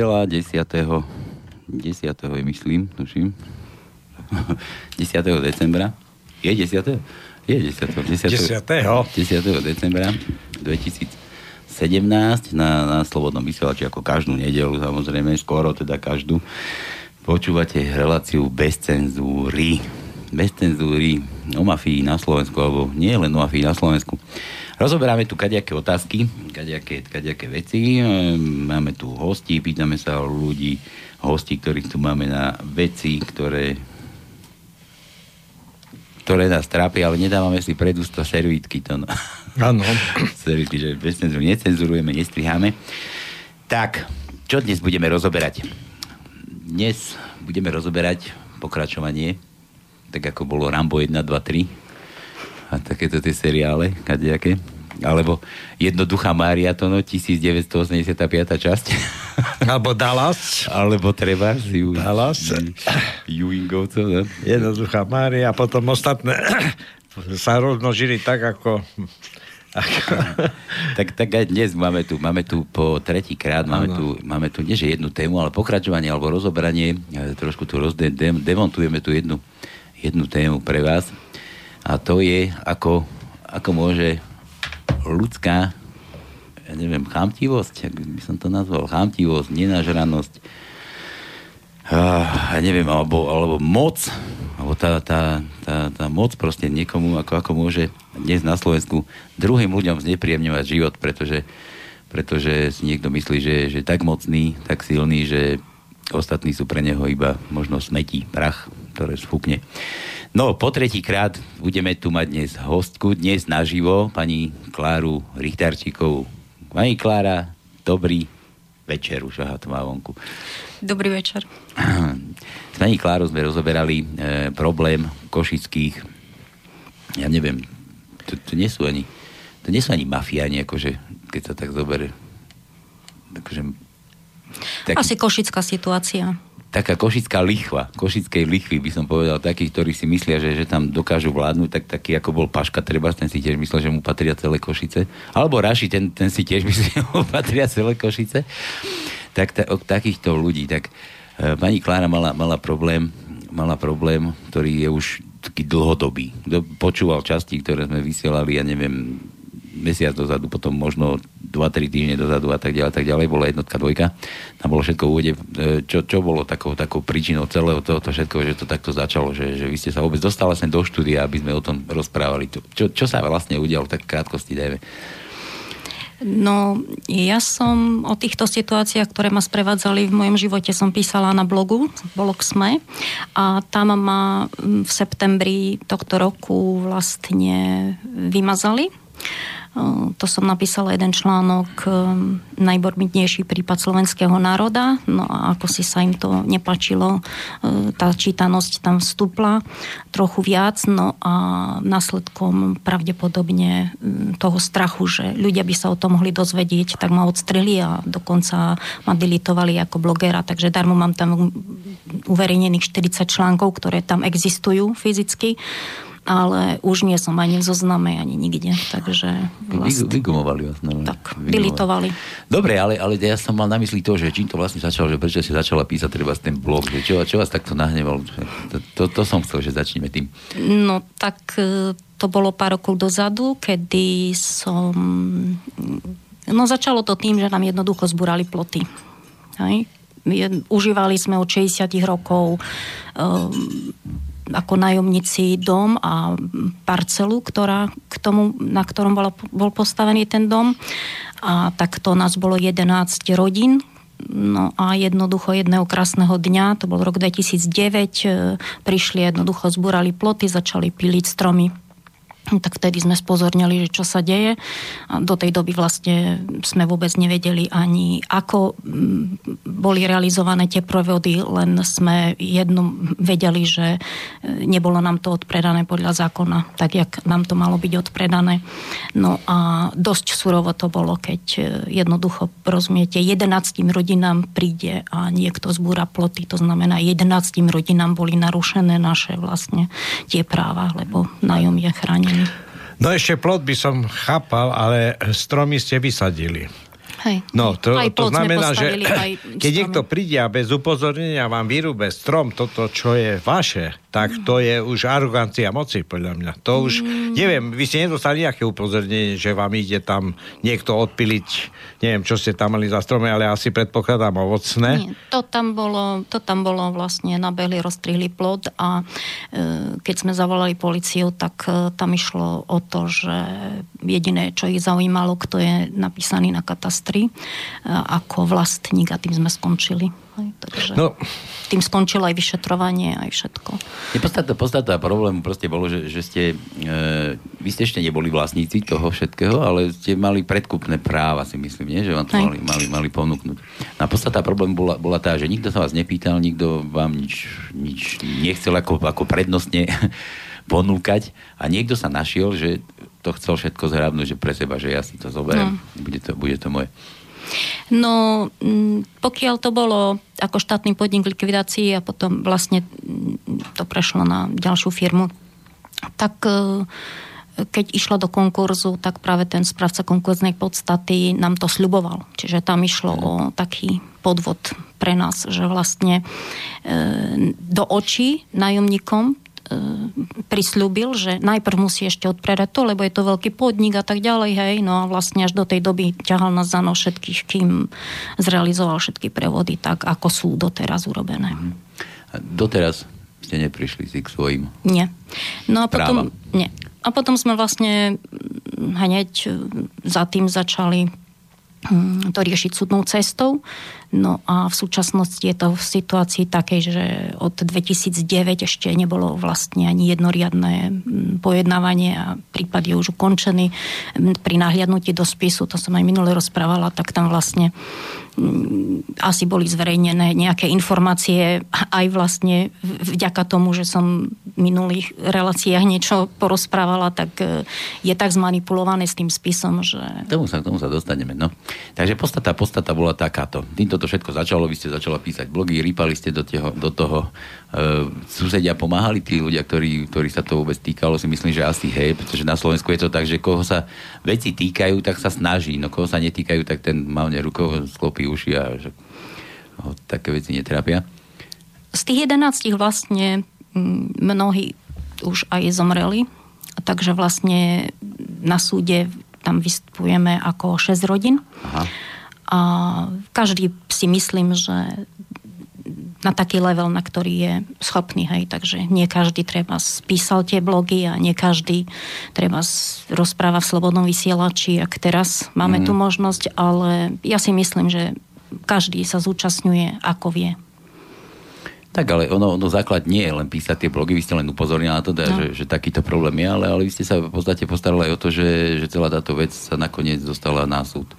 Nedela 10. 10. je myslím, tuším. 10. decembra. Je 10. Je 10. 10. 10. 10. decembra 2017 na, na Slobodnom vysielači ako každú nedelu, samozrejme, skoro teda každú. Počúvate reláciu bez cenzúry. Bez cenzúry o mafii na Slovensku, alebo nie len o mafii na Slovensku. Rozoberáme tu kadejaké otázky, kadejaké, kadejaké veci. Ehm, máme tu hosti, pýtame sa o ľudí, hosti, ktorých tu máme na veci, ktoré ktoré nás trápia, ale nedávame si pred ústa servítky. To no. Áno. servítky, že bez cenzúru necenzurujeme, nestriháme. Tak, čo dnes budeme rozoberať? Dnes budeme rozoberať pokračovanie, tak ako bolo Rambo 1, 2, 3 a takéto tie seriále, kadejaké. Alebo Jednoduchá Mária, to no, 1985. časť. Alebo Dallas. Alebo treba ju, Dallas. Ewingovcov, no. Jednoduchá Mária a potom ostatné sa rozmnožili tak, ako tak, tak aj dnes máme tu, máme tu po tretí krát, máme tu, máme tu nie že jednu tému, ale pokračovanie alebo rozoberanie, e, trošku tu rozdemontujeme tu jednu, jednu tému pre vás. A to je, ako, ako môže ľudská, ja neviem, chamtivosť, ak by som to nazval, chamtivosť, nenažranosť, ja neviem, alebo, alebo moc, alebo tá, tá, tá, tá moc proste niekomu, ako, ako môže dnes na Slovensku druhým ľuďom znepríjemňovať život, pretože, pretože si niekto myslí, že, že tak mocný, tak silný, že ostatní sú pre neho iba možno smetí, prach, ktoré sfúkne. No, po tretí krát budeme tu mať dnes hostku, dnes naživo, pani Kláru Richtarčíkovú. Pani Klára, dobrý večer, už aha, to má vonku. Dobrý večer. S pani Klárou sme rozoberali e, problém košických, ja neviem, to, to nie sú ani, to nie sú ani mafiáni, akože, keď sa tak zoberie. Takže, tak... Asi košická situácia taká košická lichva, košickej lichvy by som povedal, takých, ktorí si myslia, že, že tam dokážu vládnuť, tak taký ako bol Paška treba, ten si tiež myslel, že mu patria celé Košice. Alebo Raši, ten, ten si tiež myslí, že mu patria celé Košice. Tak ta, o takýchto ľudí, tak e, pani Klára mala, mala problém, mala problém, ktorý je už taký dlhodobý. Počúval časti, ktoré sme vysielali, ja neviem, mesiac dozadu, potom možno 2-3 týždne dozadu a tak ďalej, tak ďalej, bola jednotka, dvojka. Tam bolo všetko v úvode. E, čo, čo bolo takou, takou príčinou celého tohoto všetko, že to takto začalo, že, že vy ste sa vôbec dostali sem do štúdia, aby sme o tom rozprávali. Čo, čo sa vlastne udialo, tak krátkosti dajme. No, ja som o týchto situáciách, ktoré ma sprevádzali v mojom živote, som písala na blogu, blog SME a tam ma v septembri tohto roku vlastne vymazali to som napísala jeden článok Najbormitnejší prípad slovenského národa. No a ako si sa im to nepačilo, tá čítanosť tam vstúpla trochu viac. No a následkom pravdepodobne toho strachu, že ľudia by sa o tom mohli dozvedieť, tak ma odstreli a dokonca ma delitovali ako blogera. Takže darmo mám tam uverejnených 40 článkov, ktoré tam existujú fyzicky ale už nie som ani v zozname, ani nikde, takže vlastne... Vygumovali vás, no. Tak, vylitovali. Dobre, ale, ale ja som mal na mysli to, že čím to vlastne začalo, že prečo si začala písať treba ten blog, že čo, čo vás takto nahneval? To, to, to som chcel, že začneme tým. No tak e, to bolo pár rokov dozadu, kedy som... No začalo to tým, že nám jednoducho zburali ploty. Hej? Užívali sme od 60 rokov um, ako nájomníci dom a parcelu, ktorá k tomu, na ktorom bol, bol postavený ten dom. A takto nás bolo 11 rodín, No a jednoducho jedného krásneho dňa, to bol rok 2009, e, prišli jednoducho, zbúrali ploty, začali piliť stromy tak vtedy sme spozornili, že čo sa deje. Do tej doby vlastne sme vôbec nevedeli ani, ako mm, boli realizované tie prevody, len sme jedno vedeli, že e, nebolo nám to odpredané podľa zákona, tak jak nám to malo byť odpredané. No a dosť surovo to bolo, keď e, jednoducho, rozumiete, 11 rodinám príde a niekto zbúra ploty, to znamená 11 rodinám boli narušené naše vlastne tie práva, lebo nájom je chránený. No ešte plot by som chápal, ale stromy ste vysadili. Hej. No, to, Aj to znamená, že aj keď niekto príde a bez upozornenia vám vyrúbe strom, toto, čo je vaše, tak to je už arogancia moci, podľa mňa. To už, Mm. neviem, vy ste nedostali nejaké upozornenie, že vám ide tam niekto odpiliť, neviem, čo ste tam mali za stromy, ale asi predpokladám ovocné. Nie, to tam bolo, to tam bolo vlastne, nabehli, rozstrihli plot a e, keď sme zavolali policiu, tak e, tam išlo o to, že jediné, čo ich zaujímalo, kto je napísaný na katastri e, ako vlastník a tým sme skončili. Hej, takže No. tým skončilo aj vyšetrovanie, aj všetko. Podstata, podstata problému proste bolo, že, že ste, e, vy ste ešte neboli vlastníci toho všetkého, ale ste mali predkupné práva, si myslím, nie? že vám to Hej. mali, mali, mali ponúknuť. No a podstata problému bola, bola tá, že nikto sa vás nepýtal, nikto vám nič, nič nechcel ako, ako prednostne ponúkať a niekto sa našiel, že to chcel všetko zhrabnúť, že pre seba, že ja si to zoberiem, no. bude, to, bude to moje. No, mm, pokiaľ to bolo ako štátny podnik likvidácii a potom vlastne mm, to prešlo na ďalšiu firmu, tak e, keď išlo do konkurzu, tak práve ten správca konkurznej podstaty nám to sľuboval. Čiže tam išlo o taký podvod pre nás, že vlastne e, do očí nájomníkom prislúbil, že najprv musí ešte odpredať to, lebo je to veľký podnik a tak ďalej, hej, no a vlastne až do tej doby ťahal nás za no všetkých, kým zrealizoval všetky prevody tak, ako sú doteraz urobené. A doteraz ste neprišli si k svojim. Nie. No a potom, Právam. nie. A potom sme vlastne hneď e, za tým začali to riešiť súdnou cestou. No a v súčasnosti je to v situácii takej, že od 2009 ešte nebolo vlastne ani jednoriadné mm, pojednávanie a prípad je už ukončený. Mm, Pri nahliadnutí do spisu, to som aj minule rozprávala, tak tam vlastne asi boli zverejnené nejaké informácie aj vlastne vďaka tomu, že som v minulých reláciách niečo porozprávala, tak e, je tak zmanipulované s tým spisom, že tomu sa, k tomu sa dostaneme, no. Takže podstata, podstata bola takáto. Týmto to všetko začalo, vy ste začala písať blogy, rýpali ste do, teho, do toho, susedia pomáhali tí ľudia, ktorí, ktorí sa to vôbec týkalo, si myslím, že asi hej, pretože na Slovensku je to tak, že koho sa veci týkajú, tak sa snaží, no koho sa netýkajú, tak ten mávne rukou, sklopí uši a že ho také veci netrápia. z tých 11 vlastne mnohí už aj zomreli, takže vlastne na súde tam vystupujeme ako 6 rodín. Aha. A každý si myslím, že na taký level, na ktorý je schopný, hej, takže nie každý treba spísal tie blogy a nie každý treba rozpráva v slobodnom vysielači, ak teraz máme mm. tú možnosť, ale ja si myslím, že každý sa zúčastňuje, ako vie. Tak ale ono, ono základ nie je len písať tie blogy, vy ste len upozornili na to, teda, No. že, že takýto problém je, ale, ale vy ste sa v podstate postarali aj o to, že, že celá táto vec sa nakoniec dostala na súd.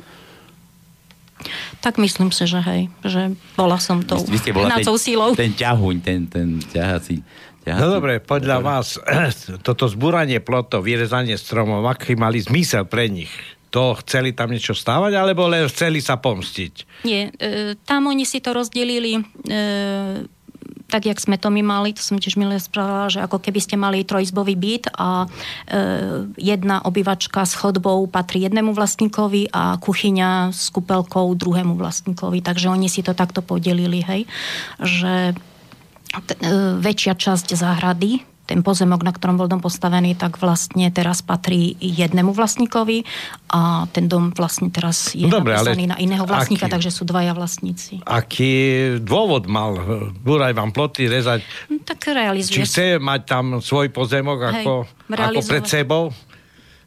Tak myslím si, že hej, že bola som tou Vy, ste bola ten, sílou. ten ťahuň, ten, ten ťahací, ťahací. No dobre, podľa vás toto zbúranie plotov, vyrezanie stromov, aký mali zmysel pre nich? To chceli tam niečo stávať, alebo len chceli sa pomstiť? Nie, e, tam oni si to rozdelili e, tak, jak sme to my mali, to som tiež milé spravila, že ako keby ste mali trojizbový byt a e, jedna obývačka s chodbou patrí jednému vlastníkovi a kuchyňa s kúpelkou druhému vlastníkovi. Takže oni si to takto podelili, hej, že t- e, väčšia časť záhrady, ten pozemok, na ktorom bol dom postavený, tak vlastne teraz patrí jednému vlastníkovi a ten dom vlastne teraz je No dobre, ale na iného vlastníka, aký- takže sú dvaja vlastníci. Aký dôvod mal búrať vám ploty, rezať? No, tak Či realizuje. chce mať tam svoj pozemok Hej, ako, ako realizovať. pred sebou?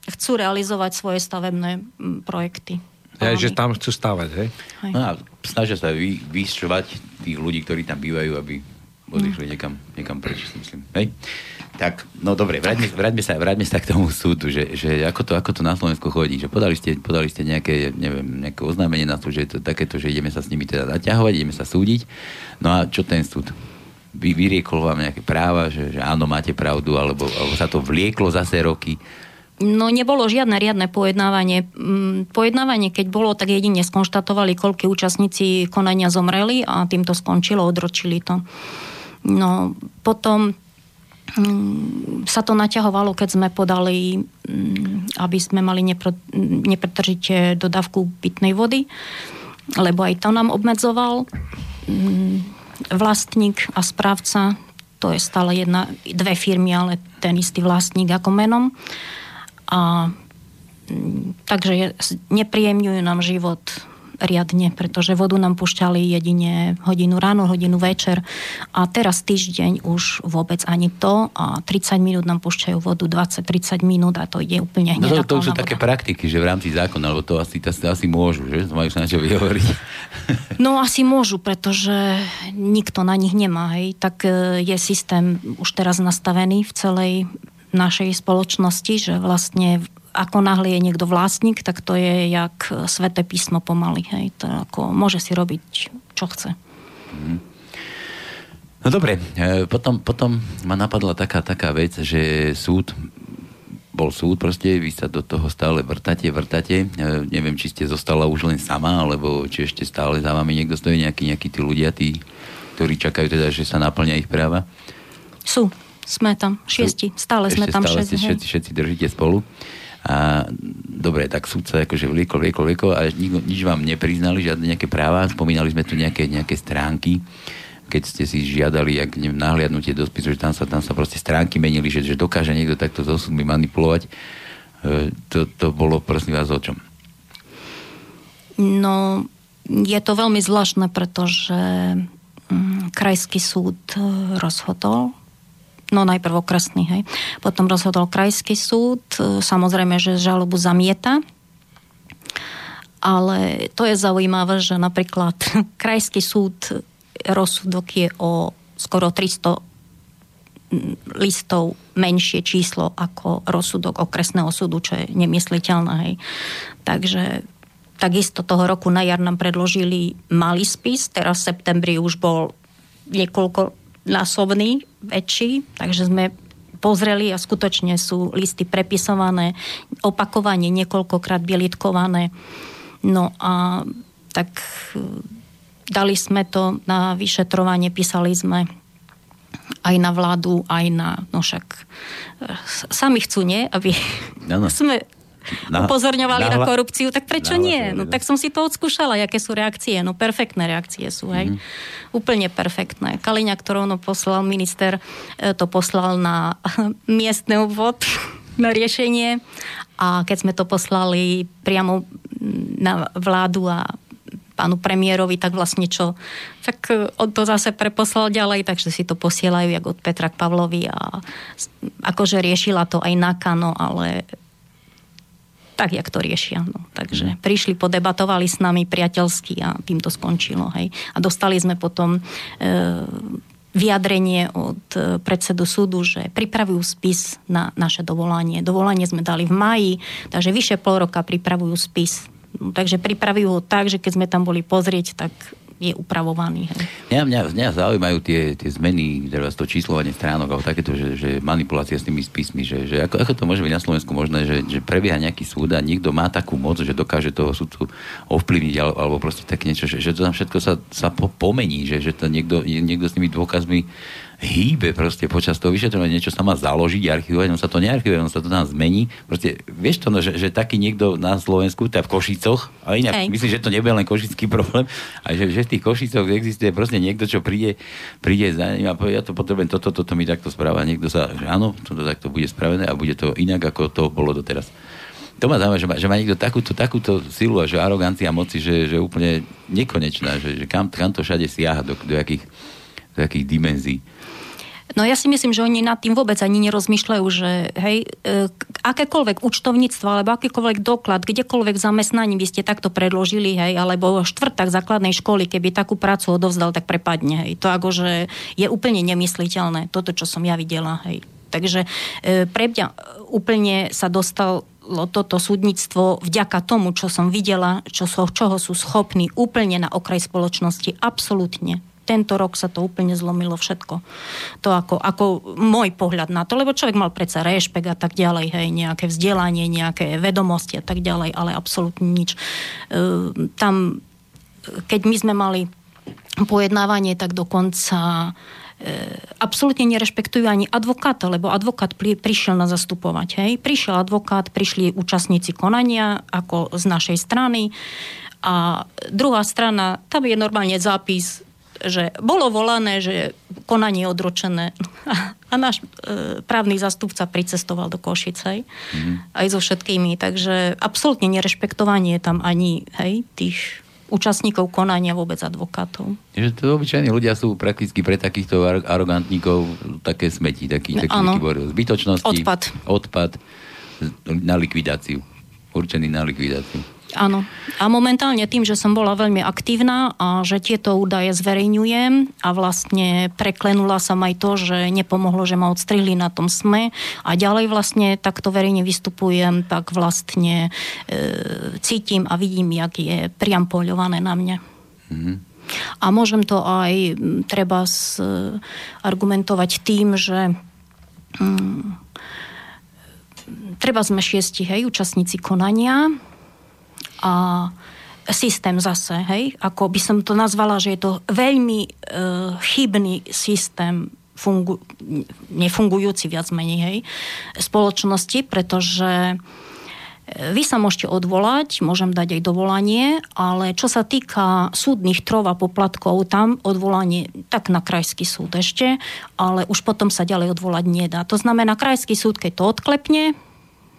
Chcú realizovať svoje stavebné projekty. Ja, že tam chcú stavať, hej? Hej. No a snažia sa vy, vyšťovať tých ľudí, ktorí tam bývajú, aby odišli niekam, niekam preč, myslím. Hej? Tak, no dobre, vráťme, vráťme, sa, vráťme sa k tomu súdu, že, že ako, to, ako to na Slovensku chodí, že podali ste, podali ste nejaké, neviem, nejaké oznámenie na to, že je to takéto, že ideme sa s nimi teda naťahovať, ideme sa súdiť. No a čo ten súd? Vy, vyriekol vám nejaké práva, že, že áno, máte pravdu, alebo, alebo sa to vlieklo zase roky. No nebolo žiadne riadne pojednávanie. Mm, Pojednávanie, keď bolo, tak jedine skonštatovali, koľko účastníci konania zomreli a tým to skončilo, odročili to. No potom sa to naťahovalo, keď sme podali, mm, aby sme mali nepro, nepretržite dodávku pitnej vody, lebo aj to nám obmedzoval mm, vlastník a správca, to je stále jedna, dve firmy, ale ten istý vlastník ako menom. A takže nepríjemňujú nám život riadne, pretože vodu nám pušťali jedine hodinu ráno, hodinu večer a teraz týždeň už vôbec ani to a 30 minút nám pušťajú vodu, 20-30 minút a to ide úplne hneď. No to, to sú také praktiky, že v rámci zákona, alebo to asi, to asi môžu, že? To majú sa na čo vyhovoriť. No asi môžu, pretože nikto na nich nemá, hej. Tak e, je systém už teraz nastavený v celej našej spoločnosti, že vlastne ako náhle je niekto vlastník, tak to je jak sveté písmo pomaly. Hej. To ako, môže si robiť, čo chce. Mm. No dobre, e, potom, potom ma napadla taká, taká vec, že súd bol súd, proste vy sa do toho stále vrtate, vrtate. E, neviem, či ste zostala už len sama, alebo či ešte stále za vami niekto stojí, nejakí, nejakí tí ľudia, tí, ktorí čakajú teda, že sa naplňa ich práva? Sú, sme tam, šiesti, stále sme tam stále šiesti. Všetci, všetci držíte spolu. A dobre, tak súdca akože vliekol, vliekol, vliekol, ale nič, nič vám nepriznali, žiadne nejaké práva. Spomínali sme tu nejaké, nejaké stránky, keď ste si žiadali, ak neviem, nahliadnutie do spisu, že tam sa, tam sa proste stránky menili, že, že dokáže niekto takto s osudmi manipulovať. E, to, to bolo, prosím vás, o čom? No, je to veľmi zvláštne, pretože mm, krajský súd e, rozhodol, no najprv okresný, hej. Potom rozhodol krajský súd, e, samozrejme, že žalobu zamieta, ale to je zaujímavé, že napríklad krajský súd rozsudok je o skoro 300 listov menšie číslo ako rozsudok okresného súdu, čo je nemysliteľné. Hej. Takže takisto toho roku na jar nám predložili malý spis, teraz v septembri už bol niekoľko násobný, väčší, takže sme pozreli a skutočne sú listy prepisované, opakovanie niekoľkokrát bielitkované. No a tak e, dali sme to na vyšetrovanie, písali sme aj na vládu, aj na, no však e, sami chcú, nie? Aby no, no. sme na, upozorňovali na, na korupciu, tak prečo na, nie? No tak som si to odskúšala, aké sú reakcie. No perfektné reakcie sú, hej. Mm-hmm. Úplne perfektné. Kaliňa, ktorú no poslal minister, e, to poslal na miestny obvod na riešenie a keď sme to poslali priamo na vládu a pánu premiérovi, tak vlastne čo? Tak e, on to zase preposlal ďalej, takže si to posielajú jak od Petra k Pavlovi a akože riešila to aj Nakano, ale tak, jak to riešia. No. Takže mm. prišli, podebatovali s nami priateľsky a tým to skončilo. Hej. A dostali sme potom e, vyjadrenie od e, predsedu súdu, že pripravujú spis na naše dovolanie. Dovolanie sme dali v maji, takže vyše pol roka pripravujú spis. No, takže pripravujú ho tak, že keď sme tam boli pozrieť, tak je upravovaný. Hej. Mňa, mňa, mňa zaujímajú tie, tie zmeny, teda to číslovanie stránok alebo takéto, že, že manipulácia s tými spismi, že, že ako, ako to môže byť na Slovensku možné, že, že prebieha nejaký súd a niekto má takú moc, že dokáže toho súdcu ovplyvniť alebo, alebo proste tak niečo, že, že to tam všetko sa, sa pomení, že, že to niekto, niekto s tými dôkazmi hýbe proste počas toho vyšetrovania, niečo sa má založiť, archivovať, on sa to nearchivuje, on sa to tam zmení. Proste, vieš to, no, že, že taký niekto na Slovensku, teda v Košicoch, a inak Hej. myslím, že to nebude len košický problém, a že, že v tých Košicoch existuje proste niekto, čo príde, príde za ním a povie, ja to potrebujem, toto, toto mi takto správa. Niekto sa, že áno, toto takto bude spravené a bude to inak, ako to bolo doteraz. To ma zaujíma, že má, že má niekto takúto, takúto silu a že arogancia moci, že, že úplne nekonečná, že, že kam, kam to všade siaha, do, do, jakých, do jakých dimenzií. No ja si myslím, že oni nad tým vôbec ani nerozmýšľajú, že hej, e, akékoľvek účtovníctvo alebo akýkoľvek doklad, kdekoľvek zamestnaní by ste takto predložili, hej, alebo štvrtak základnej školy, keby takú prácu odovzdal, tak prepadne. Hej. To akože je úplne nemysliteľné, toto, čo som ja videla. Hej. Takže e, pre mňa úplne sa dostal toto súdnictvo vďaka tomu, čo som videla, čo so, čoho sú schopní úplne na okraj spoločnosti, absolútne tento rok sa to úplne zlomilo všetko. To ako, ako môj pohľad na to, lebo človek mal predsa rešpekt a tak ďalej, hej, nejaké vzdelanie, nejaké vedomosti a tak ďalej, ale absolútne nič. E, tam, keď my sme mali pojednávanie, tak dokonca absolútne nerešpektujú ani advokáta, lebo advokát pri, prišiel na zastupovať. Hej. Prišiel advokát, prišli účastníci konania ako z našej strany a druhá strana, tam je normálne zápis, že bolo volané, že konanie je odročené. A náš e, právny zastupca pricestoval do Košice mm. aj so všetkými. Takže absolútne nerešpektovanie tam ani hej, tých účastníkov konania vôbec advokátov. Že to obyčajní ľudia sú prakticky pre takýchto arogantníkov také smeti, taký, taký, taký zbytočnosti. Odpad. Odpad na likvidáciu. Určený na likvidáciu. Áno. A momentálne tým, že som bola veľmi aktívna a že tieto údaje zverejňujem a vlastne preklenula som aj to, že nepomohlo, že ma odstrihli na tom SME a ďalej vlastne takto verejne vystupujem, tak vlastne e, cítim a vidím, jak je priam poľované na mne. Mm-hmm. A môžem to aj treba s, e, argumentovať tým, že mm, treba sme šiesti, hej, účastníci konania, a systém zase, hej, ako by som to nazvala, že je to veľmi e, chybný systém fungu, nefungujúci viac menej, hej, spoločnosti, pretože e, vy sa môžete odvolať, môžem dať aj dovolanie, ale čo sa týka súdnych trov a poplatkov, tam odvolanie tak na krajský súd ešte, ale už potom sa ďalej odvolať nedá. To znamená, krajský súd, keď to odklepne,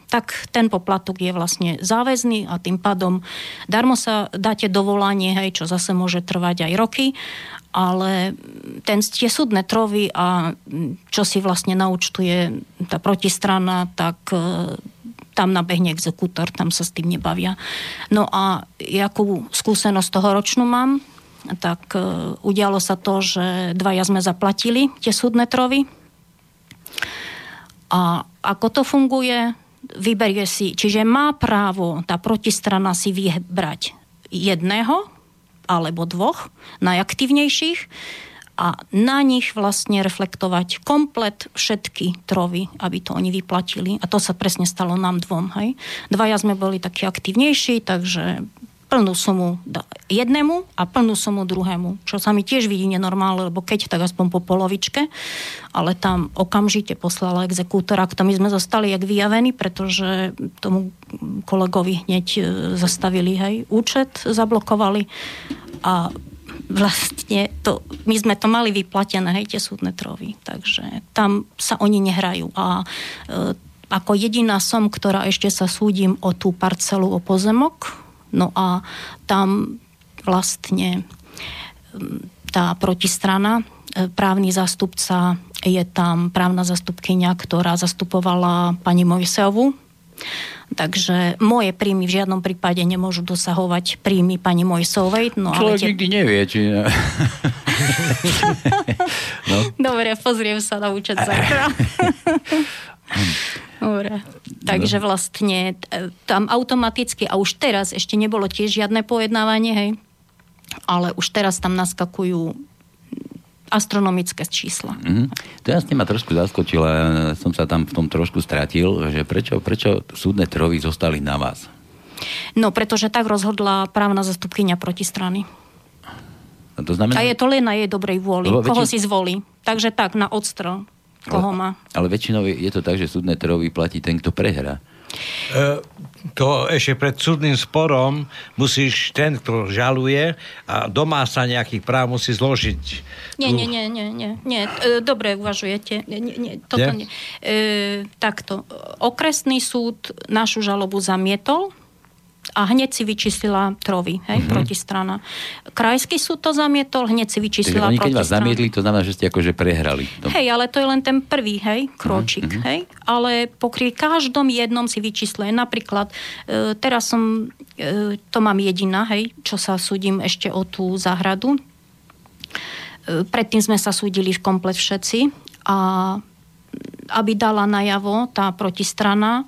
tak ten poplatok je vlastne záväzný a tým pádom darmo sa dáte dovolanie, hej, čo zase môže trvať aj roky, ale ten, tie súdne trovy a čo si vlastne naučtuje tá protistrana, tak e, tam nabehne exekútor, tam sa s tým nebavia. No a jakú skúsenosť toho ročnú mám, tak uh, udialo sa to, že dvaja sme zaplatili tie súdne trovy. A ako to funguje, vyberie si, čiže má právo tá protistrana si vybrať jedného alebo dvoch najaktívnejších a na nich vlastne reflektovať komplet všetky trovy, aby to oni vyplatili. A to sa presne stalo nám dvom. Hej. Dvaja sme boli takí aktívnejší, takže plnú sumu jednému a plnú sumu druhému, čo sa mi tiež vidí nenormálne, lebo keď, tak aspoň po polovičke, ale tam okamžite poslala exekútora, k tomu sme zostali jak vyjavení, pretože tomu kolegovi hneď e, zastavili hej, účet, zablokovali a vlastne to, my sme to mali vyplatené, hej, tie súdne trovy, takže tam sa oni nehrajú a e, ako jediná som, ktorá ešte sa súdim o tú parcelu, o pozemok, No a tam vlastne tá protistrana, e, právny zástupca, je tam právna zastupkynia, ktorá zastupovala pani Mojseovu. Takže moje príjmy v žiadnom prípade nemôžu dosahovať príjmy pani Mojsovej. No, Človek ale tie... nikdy nevie, či... no. Dobre, pozriem sa na účet zajtra. Dobre. Takže vlastne tam automaticky, a už teraz ešte nebolo tiež žiadne pojednávanie, hej, ale už teraz tam naskakujú astronomické čísla. Mm-hmm. Teraz ste ma trošku zaskočila, som sa tam v tom trošku stratil, že prečo, prečo súdne trovy zostali na vás? No, pretože tak rozhodla právna zastupkynia protistrany. A, to znamená... a je to len na jej dobrej vôli. Lebo Koho väčšin... si zvolí. Takže tak, na odstrel koho má. Ale väčšinou je to tak, že súdne trovy platí ten, kto prehrá. E, to ešte pred súdnym sporom musíš ten, kto žaluje a doma sa nejakých práv musí zložiť. Nie, nie, nie, nie, nie, nie. E, dobre uvažujete. Nie, nie, toto nie. nie. E, takto. Okresný súd našu žalobu zamietol, a hneď si vyčíslila trovy, hej, mm-hmm. protistrana. Krajský súd to zamietol, hneď si vyčíslila oni, keď vás zamietli, to znamená, že ste akože prehrali. To... Hej, ale to je len ten prvý, hej, kročík, mm-hmm. hej. Ale pokrie každom jednom si vyčísluje. Napríklad, e, teraz som, e, to mám jediná, hej, čo sa súdim ešte o tú záhradu. E, predtým sme sa súdili komplet všetci a aby dala najavo tá protistrana,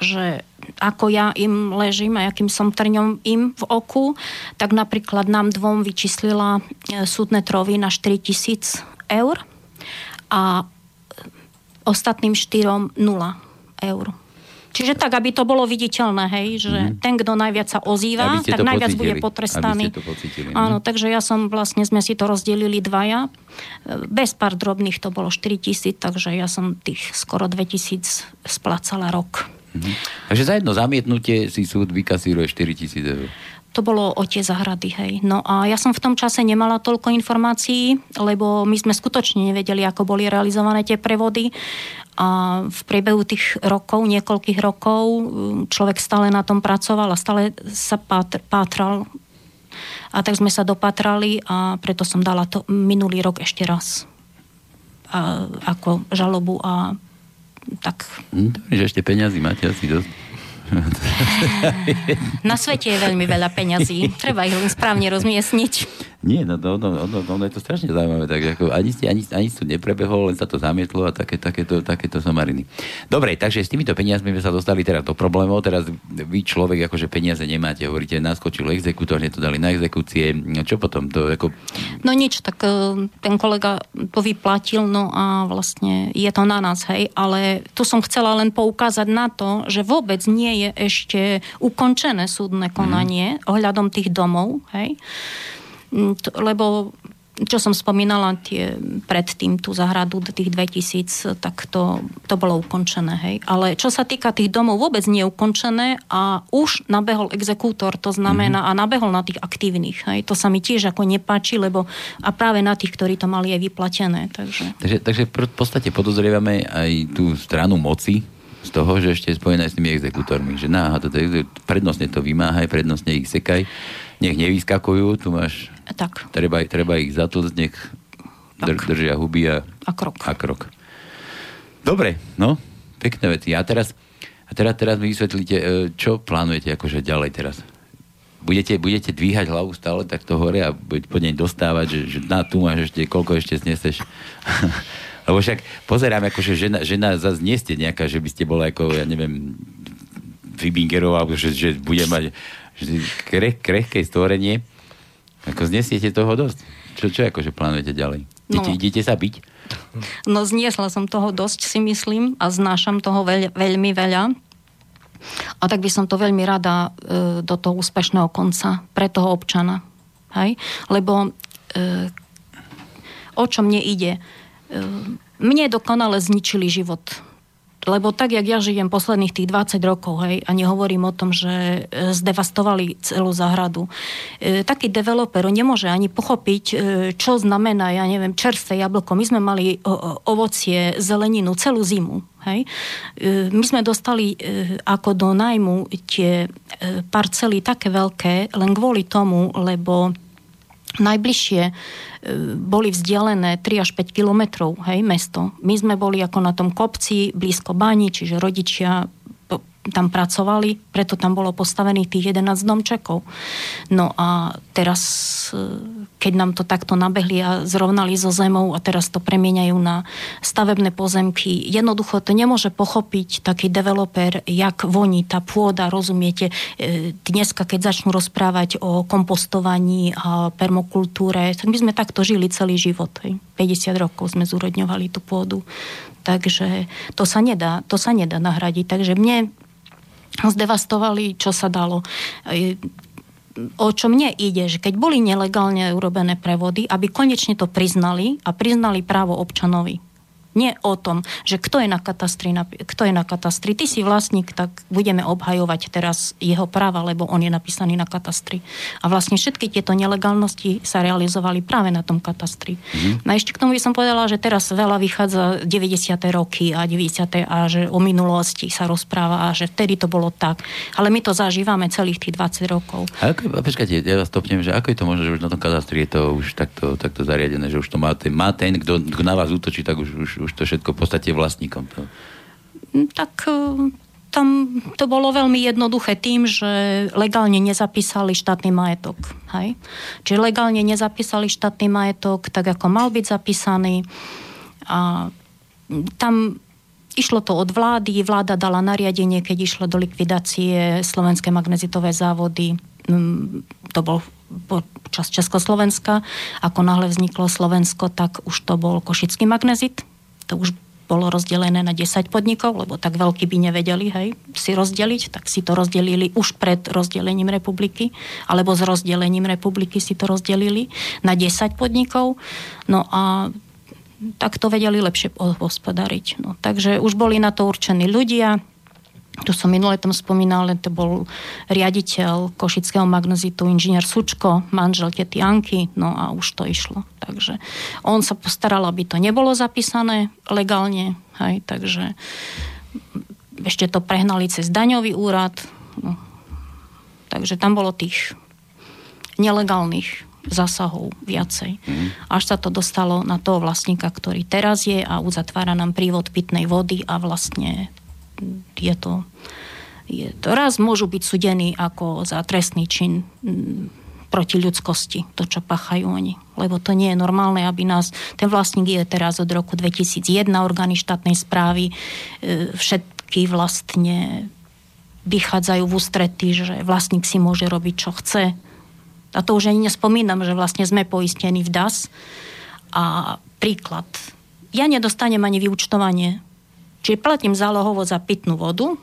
že ako ja im ležím a akým som trňom im v oku, tak napríklad nám dvom vyčíslila e, súdne trovy na 4000 eur a ostatným štyrom 0 eur. Čiže tak, aby to bolo viditeľné, hej, že mm-hmm. ten, kto najviac sa ozýva, tak najviac pocítili, bude potrestaný. To pocítili, Áno, takže ja som vlastne, sme si to rozdelili dvaja. Bez pár drobných to bolo 4 tisíc, takže ja som tých skoro 2 tisíc splácala rok. Mm-hmm. Takže za jedno zamietnutie si súd vykasíruje 4 tisíc eur to bolo o tie zahrady, hej. No a ja som v tom čase nemala toľko informácií, lebo my sme skutočne nevedeli, ako boli realizované tie prevody a v priebehu tých rokov, niekoľkých rokov, človek stále na tom pracoval a stále sa pátral. A tak sme sa dopatrali a preto som dala to minulý rok ešte raz a, ako žalobu a tak. Hm, že ešte peniazy máte asi dosť. Na svete je veľmi veľa peňazí. Treba ich len správne rozmiestniť. Nie, no, no, no, no, no, no je to strašne zaujímavé. Tak ako ani, ani, ani tu neprebehol, len sa to zamietlo a také, takéto, takéto somariny. Dobre, takže s týmito peniazmi sme sa dostali teraz do problémov. Teraz vy človek akože peniaze nemáte. Hovoríte, naskočil exekútor, to dali na exekúcie. Čo potom? To ako... No nič, tak e, ten kolega to vyplatil, no a vlastne je to na nás, hej. Ale tu som chcela len poukázať na to, že vôbec nie je ešte ukončené súdne konanie mm. ohľadom tých domov, hej Mm, lebo čo som spomínala, tie predtým tú zahradu tých 2000, tak to, to bolo ukončené. Hej. Ale čo sa týka tých domov, vôbec nie je ukončené a už nabehol exekútor, to znamená, mm-hmm. a nabehol na tých aktívnych. Hej. To sa mi tiež ako nepáči, lebo a práve na tých, ktorí to mali aj vyplatené. Takže, takže, takže v podstate podozrievame aj tú stranu moci, z toho, že ešte je spojené s tými exekútormi. Že náha, toto prednostne to vymáhaj, prednostne ich sekaj nech nevyskakujú, tu máš... Tak. Treba, treba ich zatlcť, nech dr, držia huby a, a, krok. a krok. Dobre, no, pekné veci. A teraz, a teraz, teraz mi vysvetlíte, e, čo plánujete akože ďalej teraz? Budete, budete dvíhať hlavu stále takto hore a po nej dostávať, že, že na tu máš ešte, koľko ešte sneseš. Lebo však pozerám, akože žena, žena zase nie ste nejaká, že by ste bola ako, ja neviem, Fibingerová, že, že bude mať kreh, krehké stvorenie, ako znesiete toho dosť. Čo, čo akože plánujete ďalej? Idete, no. idete sa byť? No zniesla som toho dosť, si myslím, a znášam toho veľ, veľmi veľa. A tak by som to veľmi rada e, do toho úspešného konca pre toho občana. Hej? Lebo e, o čo mne ide? E, mne dokonale zničili život lebo tak, jak ja žijem posledných tých 20 rokov, hej, a nehovorím o tom, že e, zdevastovali celú záhradu. E, taký developer nemôže ani pochopiť, e, čo znamená, ja neviem, čerstvé jablko. My sme mali ovocie, zeleninu celú zimu. Hej. My sme dostali ako do nájmu tie parcely také veľké len kvôli tomu, lebo najbližšie e, boli vzdialené 3 až 5 kilometrov, hej, mesto. My sme boli ako na tom kopci, blízko bani, čiže rodičia tam pracovali, preto tam bolo postavených tých 11 domčekov. No a teraz, e, keď nám to takto nabehli a zrovnali so zemou a teraz to premieňajú na stavebné pozemky, jednoducho to nemôže pochopiť taký developer, jak voní tá pôda, rozumiete? E, dneska, keď začnú rozprávať o kompostovaní a permokultúre, tak my sme takto žili celý život. 50 rokov sme zúrodňovali tú pôdu. Takže to sa nedá, to sa nedá nahradiť. Takže mne zdevastovali, čo sa dalo. O čo mne ide, že keď boli nelegálne urobené prevody, aby konečne to priznali a priznali právo občanovi. Nie o tom, že kto je na katastri, kto je na katastri. Ty si vlastník, tak budeme obhajovať teraz jeho práva, lebo on je napísaný na katastri. A vlastne všetky tieto nelegálnosti sa realizovali práve na tom katastri. Mm-hmm. A ešte k tomu by som povedala, že teraz veľa vychádza 90. roky a 90. a že o minulosti sa rozpráva a že vtedy to bolo tak. Ale my to zažívame celých tých 20 rokov. A ako, počkajte, ja vás topnem, že ako je to možné, že už na tom katastri je to už takto, takto zariadené, že už to má ten, má ten kto, kto na vás útočí, tak už, už, už to všetko v podstate vlastníkom. To. Mm, tak e, tam to bolo veľmi jednoduché tým, že legálne nezapísali štátny majetok. Hej? Čiže legálne nezapísali štátny majetok tak, ako mal byť zapísaný. A tam išlo to od vlády, vláda dala nariadenie, keď išlo do likvidácie slovenské magnezitové závody. Mm, to bol počas Československa. Ako náhle vzniklo Slovensko, tak už to bol košický magnezit. To už bolo rozdelené na 10 podnikov, lebo tak veľkí by nevedeli hej, si rozdeliť, tak si to rozdelili už pred rozdelením republiky, alebo s rozdelením republiky si to rozdelili na 10 podnikov. No a tak to vedeli lepšie hospodariť. No, takže už boli na to určení ľudia, tu som minulé tam spomínal, to bol riaditeľ Košického magnezitu, inžinier Sučko, manžel tety Anky, no a už to išlo. Takže on sa postaral, aby to nebolo zapísané legálne, hej, takže ešte to prehnali cez daňový úrad, no. takže tam bolo tých nelegálnych zásahov viacej. Mm. Až sa to dostalo na toho vlastníka, ktorý teraz je a uzatvára nám prívod pitnej vody a vlastne je to, je to raz môžu byť sudení ako za trestný čin proti ľudskosti, to, čo pachajú oni. Lebo to nie je normálne, aby nás... Ten vlastník je teraz od roku 2001 orgány štátnej správy, e, všetky vlastne vychádzajú v ústrety, že vlastník si môže robiť, čo chce. A to už ani nespomínam, že vlastne sme poistení v DAS. A príklad. Ja nedostanem ani vyučtovanie Čiže platím zálohovo za pitnú vodu,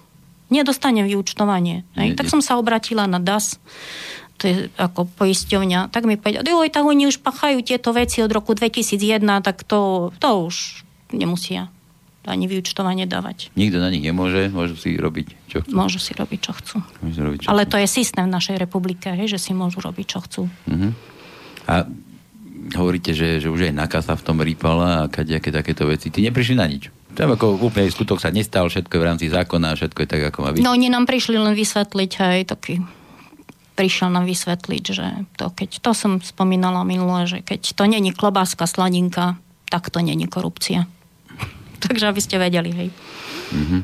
nedostanem vyučtovanie. Hej? Tak som sa obratila na DAS, to je ako poisťovňa, tak mi povedal, joj, tak oni už pachajú tieto veci od roku 2001, tak to, to už nemusia ani vyučtovanie dávať. Nikto na nich nemôže, môžu si robiť, čo chcú. Môžu si robiť, čo chcú. robiť, čo Ale chcú. to je systém v našej republike, hej, že si môžu robiť, čo chcú. Uh-huh. A hovoríte, že, že už aj nakasa v tom rýpala a kadejaké takéto veci. Ty neprišli na nič? Tam ako úplne skutok sa nestal, všetko je v rámci zákona, všetko je tak, ako má byť. No oni nám prišli len vysvetliť, hej, taký prišiel nám vysvetliť, že to, keď to som spomínala minule, že keď to není klobáska sladinka, tak to není korupcia. Takže aby ste vedeli, hej. Mm-hmm.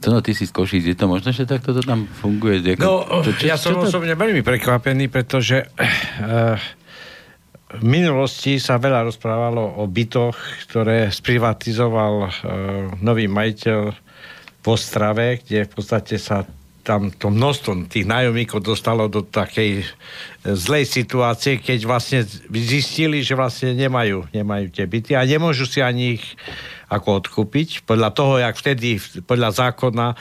To no, ty si z Košíc, je to možné, že takto to tam funguje? Ako, no, čo, čo, ja som čo to... osobne veľmi prekvapený, pretože uh, v minulosti sa veľa rozprávalo o bytoch, ktoré sprivatizoval uh, nový majiteľ v Ostrave, kde v podstate sa tam to množstvo tých nájomníkov dostalo do takej zlej situácie, keď vlastne zistili, že vlastne nemajú, nemajú tie byty a nemôžu si ani ich ako odkúpiť. Podľa toho, jak vtedy, podľa zákona,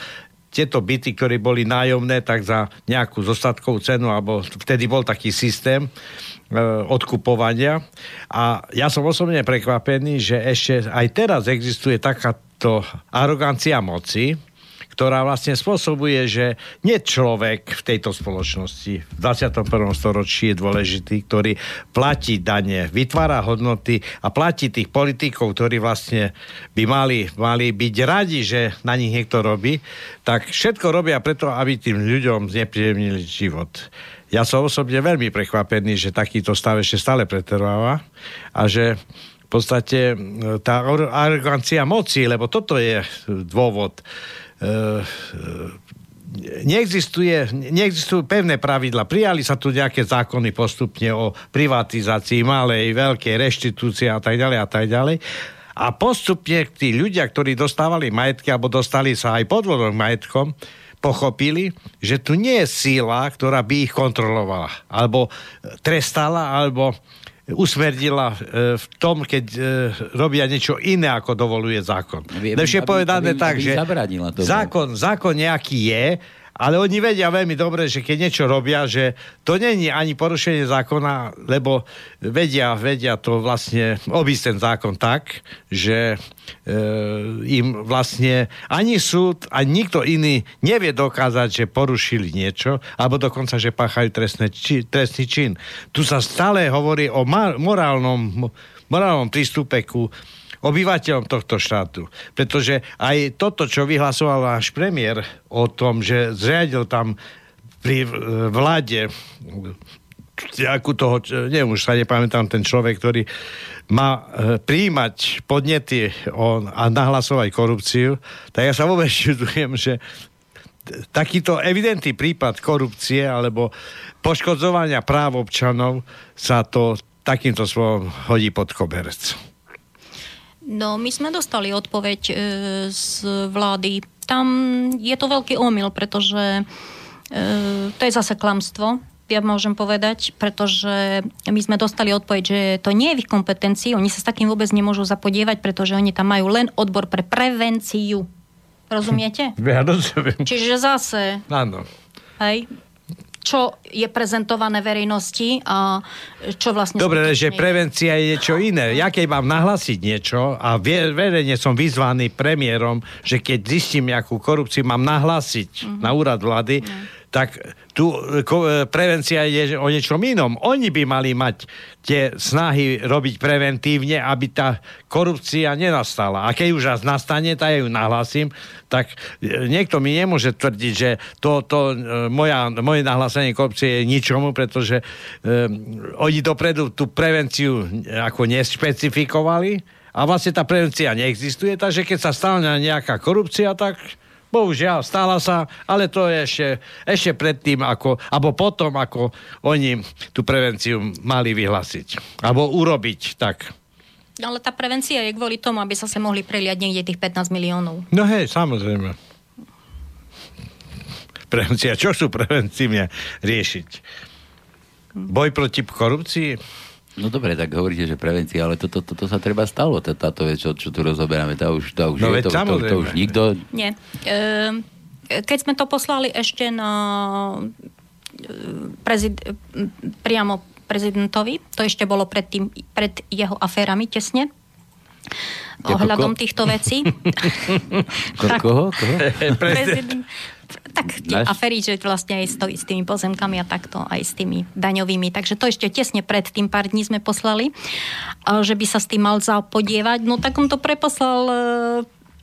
tieto byty, ktoré boli nájomné, tak za nejakú zostatkovú cenu, alebo vtedy bol taký systém, E, odkupovania. A ja som osobne prekvapený, že ešte aj teraz existuje takáto arogancia moci, ktorá vlastne spôsobuje, že nie človek v tejto spoločnosti v 21. storočí je dôležitý, ktorý platí dane, vytvára hodnoty a platí tých politikov, ktorí vlastne by mali, mali byť radi, že na nich niekto robí, tak všetko robia preto, aby tým ľuďom znepríjemnili život. Ja som osobne veľmi prekvapený, že takýto stav ešte stále pretrváva a že v podstate tá arogancia moci, lebo toto je dôvod, e, neexistuje, neexistujú pevné pravidla. Prijali sa tu nejaké zákony postupne o privatizácii malej, veľkej, reštitúcie a tak ďalej a tak ďalej. A postupne tí ľudia, ktorí dostávali majetky alebo dostali sa aj podvodom majetkom, pochopili, že tu nie je síla, ktorá by ich kontrolovala, alebo trestala, alebo usmerdila e, v tom, keď e, robia niečo iné, ako dovoluje zákon. Lepšie povedané aby, tak, aby že zákon, zákon nejaký je, ale oni vedia veľmi dobre, že keď niečo robia, že to není ani porušenie zákona, lebo vedia, vedia to vlastne obísť ten zákon tak, že e, im vlastne ani súd, ani nikto iný nevie dokázať, že porušili niečo, alebo dokonca, že páchajú trestné, či, trestný čin. Tu sa stále hovorí o morálnom, morálnom prístupe ku obyvateľom tohto štátu. Pretože aj toto, čo vyhlasoval náš premiér o tom, že zriadil tam pri vláde ako toho, neviem, už sa nepamätám, ten človek, ktorý má e, príjmať podnety a nahlasovať korupciu, tak ja sa vôbec čudujem, že takýto evidentný prípad korupcie alebo poškodzovania práv občanov sa to takýmto spôsobom hodí pod koberec. No, my sme dostali odpoveď e, z vlády. Tam je to veľký omyl, pretože e, to je zase klamstvo. ja môžem povedať, pretože my sme dostali odpoveď, že to nie je v ich kompetencii, oni sa s takým vôbec nemôžu zapodievať, pretože oni tam majú len odbor pre prevenciu. Rozumiete? Ja rozumiem. Čiže zase, Áno. hej, čo je prezentované verejnosti a čo vlastne... Dobre, že prevencia je niečo iné. Ja keď mám nahlasiť niečo a verejne som vyzvaný premiérom, že keď zistím nejakú korupciu, mám nahlasiť Mhm. na úrad vlády, tak tu e, prevencia je o niečom inom. Oni by mali mať tie snahy robiť preventívne, aby tá korupcia nenastala. A keď už raz nastane, tak ju nahlasím, tak e, niekto mi nemôže tvrdiť, že to, to e, moja, moje nahlásenie korupcie je ničomu, pretože um, oni dopredu tú prevenciu ako nespecifikovali a vlastne tá prevencia neexistuje, takže keď sa stane nejaká korupcia, tak bohužiaľ stala sa, ale to je ešte, ešte predtým, ako, alebo potom, ako oni tú prevenciu mali vyhlasiť. Alebo urobiť tak. Ale tá prevencia je kvôli tomu, aby sa sa mohli preliať niekde tých 15 miliónov. No hej, samozrejme. Prevencia, čo sú preventívne riešiť? Boj proti korupcii? No dobre, tak hovoríte, že prevencia, ale toto to, to, to sa treba stalo, tá, táto vec, čo, čo tu rozoberáme, tá už, tá už No je, to, to, to, už nikto... Nie. Ehm, Keď sme to poslali ešte na prezid, priamo prezidentovi, to ešte bolo pred, tým, pred jeho aférami tesne, ohľadom týchto vecí. Ko, koho? koho? Prezident, tak tie afery, že vlastne aj s, to, s tými pozemkami a takto, aj s tými daňovými. Takže to ešte tesne pred tým pár dní sme poslali, a že by sa s tým mal zapodievať. No tak on to preposlal e,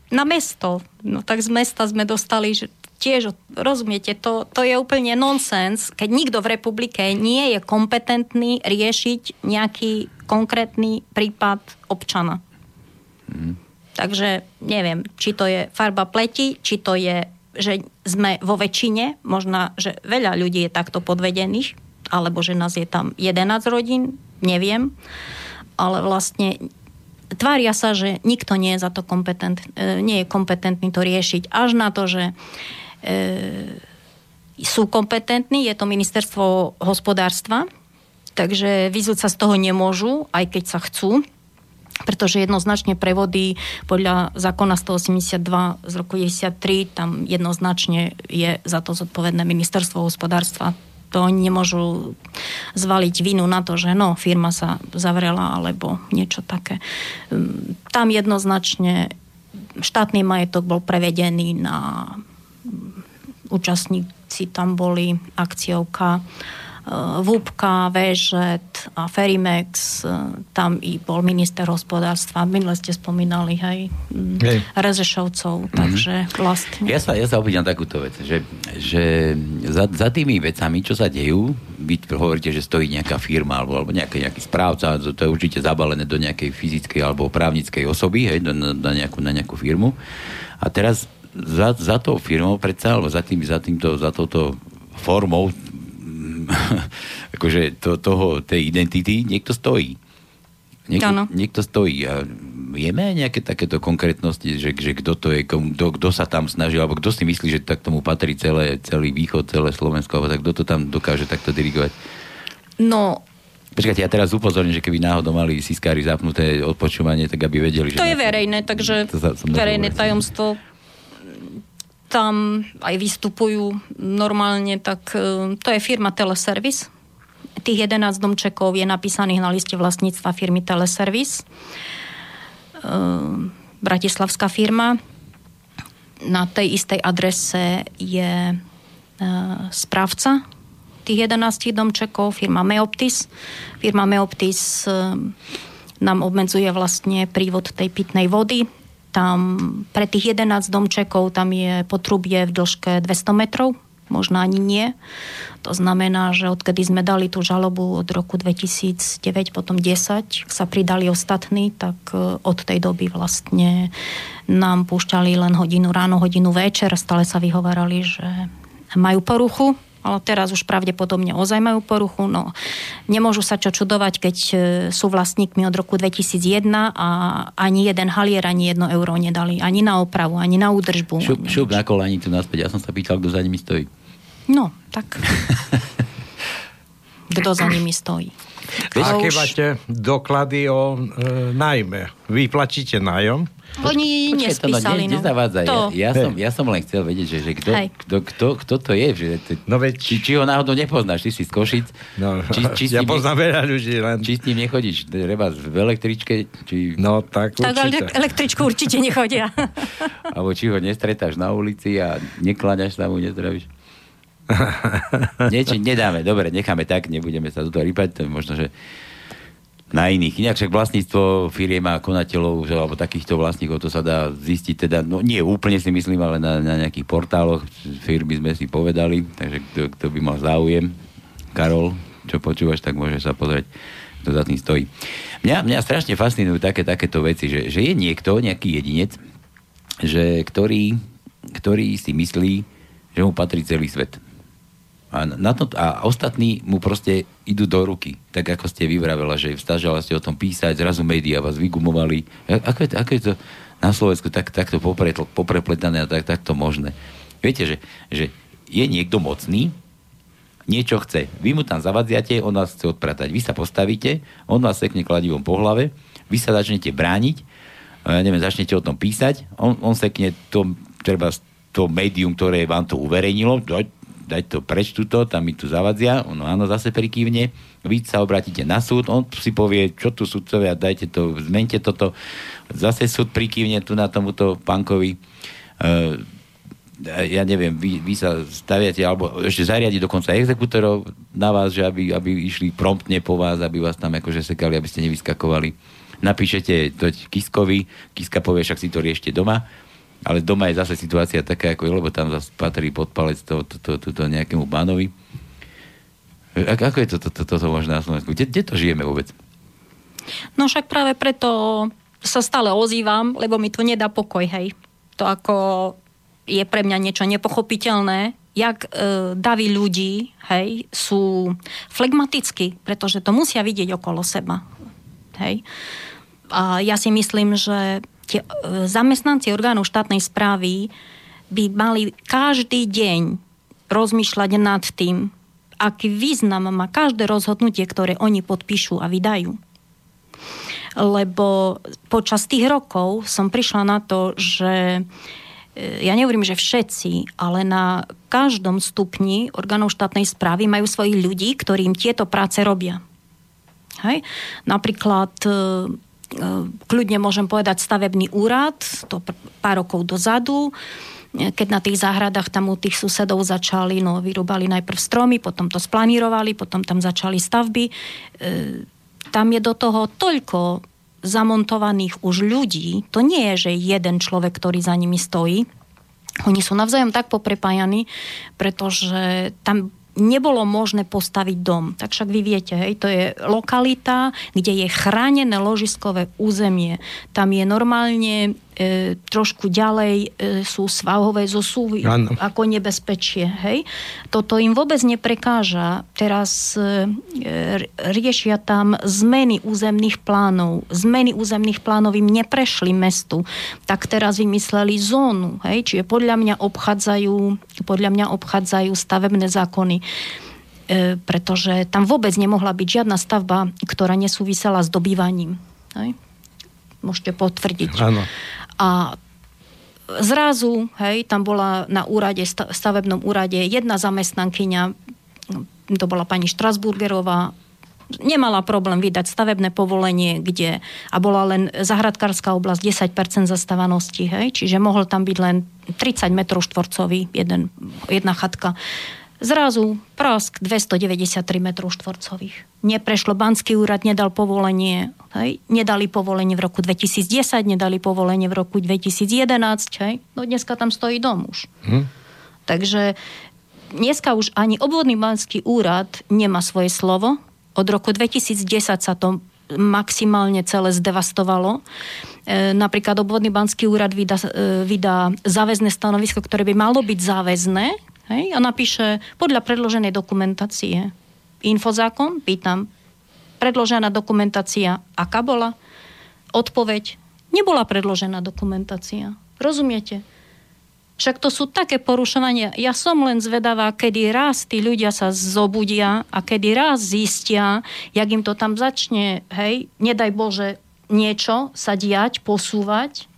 na mesto. No tak z mesta sme dostali, že tiež, rozumiete, to, to je úplne nonsens, keď nikto v republike nie je kompetentný riešiť nejaký konkrétny prípad občana. Takže neviem, či to je farba pleti, či to je, že sme vo väčšine, možno, že veľa ľudí je takto podvedených, alebo že nás je tam 11 rodín, neviem, ale vlastne tvária sa, že nikto nie je za to kompetent, e, nie je kompetentný to riešiť. Až na to, že e, sú kompetentní, je to ministerstvo hospodárstva, takže vyzúť sa z toho nemôžu, aj keď sa chcú pretože jednoznačne prevody podľa zákona 182 z roku 93 tam jednoznačne je za to zodpovedné ministerstvo hospodárstva. To oni nemôžu zvaliť vinu na to, že no, firma sa zavrela alebo niečo také. Hm, Tam jednoznačne štátny majetok bol prevedený na účastníci tam boli akciovka eh, Vúbka, Vežet a Ferimex, eh, tam i bol minister hospodárstva. Minule ste spomínali, hej, mm, Hej. Rezešovcov, takže vlastne... Ja sa, ja sa opýtam takúto vec, že, že za, za tými vecami, čo sa dejú, vy hovoríte, že stojí nejaká firma alebo, alebo nejaký, nejaký správca, to, to je určite zabalené do nejakej fyzickej alebo právnickej osoby, hej, do, na, na, nejakú, na nejakú firmu. A teraz za, za tou firmou predsa, alebo za, tým, za, týmto, za touto formou akože to, toho, tej identity niekto stojí. Niekto, Áno. niekto stojí. A vieme nejaké takéto konkrétnosti, že, že kto to je, kto, kto sa tam snažil, alebo kto si myslí, že tak tomu patrí celé, celý východ, celé Slovensko, alebo tak kto to tam dokáže takto dirigovať. No, Počkajte, ja teraz upozorním, že keby náhodou mali siskári zapnuté odpočúvanie, tak aby vedeli, že... to je verejné, takže To sa- verejné tajomstvo tam aj vystupujú normálne, tak e, to je firma Teleservis. Tých 11 domčekov je napísaných na liste vlastníctva firmy Teleservis. E, bratislavská firma. Na tej istej adrese je e, správca tých 11 domčekov, firma Meoptis. Firma Meoptis e, nám obmedzuje vlastne prívod tej pitnej vody. Tam pre tých 11 domčekov tam je potrubie v dĺžke 200 metrov, možno ani nie. To znamená, že odkedy sme dali tú žalobu od roku 2009, potom 10, sa pridali ostatní, tak e, od tej doby vlastne nám púšťali len hodinu ráno, hodinu večer, stále sa vyhovárali, že majú poruchu, ale teraz už pravdepodobne ozaj majú poruchu. No, nemôžu sa čo čudovať, keď e, sú vlastníkmi od roku 2001 a ani jeden halier, ani jedno euro nedali. Ani na opravu, ani na údržbu. Šup, ani šup na kolani tu naspäť. Ja som sa pýtal, kto za nimi stojí. No, tak. kto za nimi stojí. A keď máte doklady o e, nájme, vy platíte nájom, oni Počkej, nespísali. To, no, ne, to. Ja, ja, som, ja som len chcel vedieť, že, že kto, kto, kto, kto to je. Že, to, no veď... či, či ho náhodou nepoznáš, ty si z Košic. No, či, či ja poznám veľa ľudí. Len... Či s ním nechodíš, treba v električke? Či... No tak určite. Tak električku určite nechodia. Alebo či ho nestretáš na ulici a nekláňaš sa mu, nezdravíš. Niečo nedáme, dobre, necháme tak, nebudeme sa do toho rýpať, to je možno, že na iných. Inak však vlastníctvo firiem a konateľov, alebo takýchto vlastníkov, to sa dá zistiť teda, no nie úplne si myslím, ale na, na nejakých portáloch firmy sme si povedali, takže kto, kto by mal záujem, Karol, čo počúvaš, tak môže sa pozrieť, kto za tým stojí. Mňa, mňa strašne fascinujú také, takéto veci, že, že je niekto, nejaký jedinec, že, ktorý, ktorý si myslí, že mu patrí celý svet. A, na to, a ostatní mu proste idú do ruky. Tak ako ste vyvravela, že stažala ste o tom písať, zrazu médiá vás vygumovali. Ako je, ako je to na Slovensku tak, takto poprepletané a tak, takto možné? Viete, že, že je niekto mocný, niečo chce. Vy mu tam zavadziate, on vás chce odpratať. Vy sa postavíte, on vás sekne kladivom po hlave, vy sa začnete brániť, ja neviem, začnete o tom písať, on, on sekne to, treba to médium, ktoré vám to uverejnilo, dať to preč tuto, tam mi tu zavadzia, ono áno, zase prikývne, vy sa obratíte na súd, on si povie, čo tu sudcovia, dajte to, zmente toto, zase súd prikývne tu na tomuto pankovi, uh, ja neviem, vy, vy sa staviate, alebo ešte zariadi dokonca exekutorov na vás, že aby, aby išli promptne po vás, aby vás tam akože sekali, aby ste nevyskakovali. Napíšete to Kiskovi, Kiska povie, však si to riešte doma, ale doma je zase situácia taká, ako je, lebo tam zase patrí pod palec to, to, to, to, to nejakému pánovi. Ako je toto to, to, to, možné na Slovensku? Kde to žijeme vôbec? No však práve preto sa stále ozývam, lebo mi to nedá pokoj, hej. To ako je pre mňa niečo nepochopiteľné, jak e, davy ľudí, hej, sú flegmatickí, pretože to musia vidieť okolo seba. Hej. A ja si myslím, že tie e, zamestnanci orgánov štátnej správy by mali každý deň rozmýšľať nad tým, aký význam má každé rozhodnutie, ktoré oni podpíšu a vydajú. Lebo počas tých rokov som prišla na to, že e, ja nehovorím, že všetci, ale na každom stupni orgánov štátnej správy majú svojich ľudí, ktorým tieto práce robia. Hej? Napríklad e, kľudne môžem povedať stavebný úrad, to pár rokov dozadu, keď na tých záhradách tam u tých susedov začali, no vyrúbali najprv stromy, potom to splanírovali, potom tam začali stavby. E, tam je do toho toľko zamontovaných už ľudí, to nie je, že jeden človek, ktorý za nimi stojí, oni sú navzájom tak poprepájani, pretože tam nebolo možné postaviť dom. Tak však vy viete, hej, to je lokalita, kde je chránené ložiskové územie. Tam je normálne e, trošku ďalej e, sú svahové zosúvy ano. ako nebezpečie. Hej? Toto im vôbec neprekáža. Teraz e, riešia tam zmeny územných plánov. Zmeny územných plánov im neprešli mestu. Tak teraz vymysleli zónu. Hej? Čiže podľa mňa obchádzajú, podľa mňa obchádzajú stavebné zákony e, pretože tam vôbec nemohla byť žiadna stavba, ktorá nesúvisela s dobývaním. Hej? Môžete potvrdiť. Áno. A zrazu, hej, tam bola na úrade, stavebnom úrade jedna zamestnankyňa, to bola pani Štrasburgerová, nemala problém vydať stavebné povolenie, kde, a bola len zahradkárska oblasť 10% zastávanosti, hej, čiže mohol tam byť len 30 m štvorcový, jeden, jedna chatka. Zrazu prask 293 m štvorcových. Neprešlo, Banský úrad nedal povolenie, hej? nedali povolenie v roku 2010, nedali povolenie v roku 2011, hej? no dneska tam stojí dom už. Hm. Takže dneska už ani obvodný Banský úrad nemá svoje slovo. Od roku 2010 sa to maximálne celé zdevastovalo. E, napríklad obvodný banský úrad vydá, e, vydá záväzné stanovisko, ktoré by malo byť záväzné, Hej? A napíše podľa predloženej dokumentácie. Infozákon, pýtam, predložená dokumentácia, aká bola? Odpoveď, nebola predložená dokumentácia. Rozumiete? Však to sú také porušovania. Ja som len zvedavá, kedy raz tí ľudia sa zobudia a kedy raz zistia, jak im to tam začne, hej, nedaj Bože, niečo sa diať, posúvať,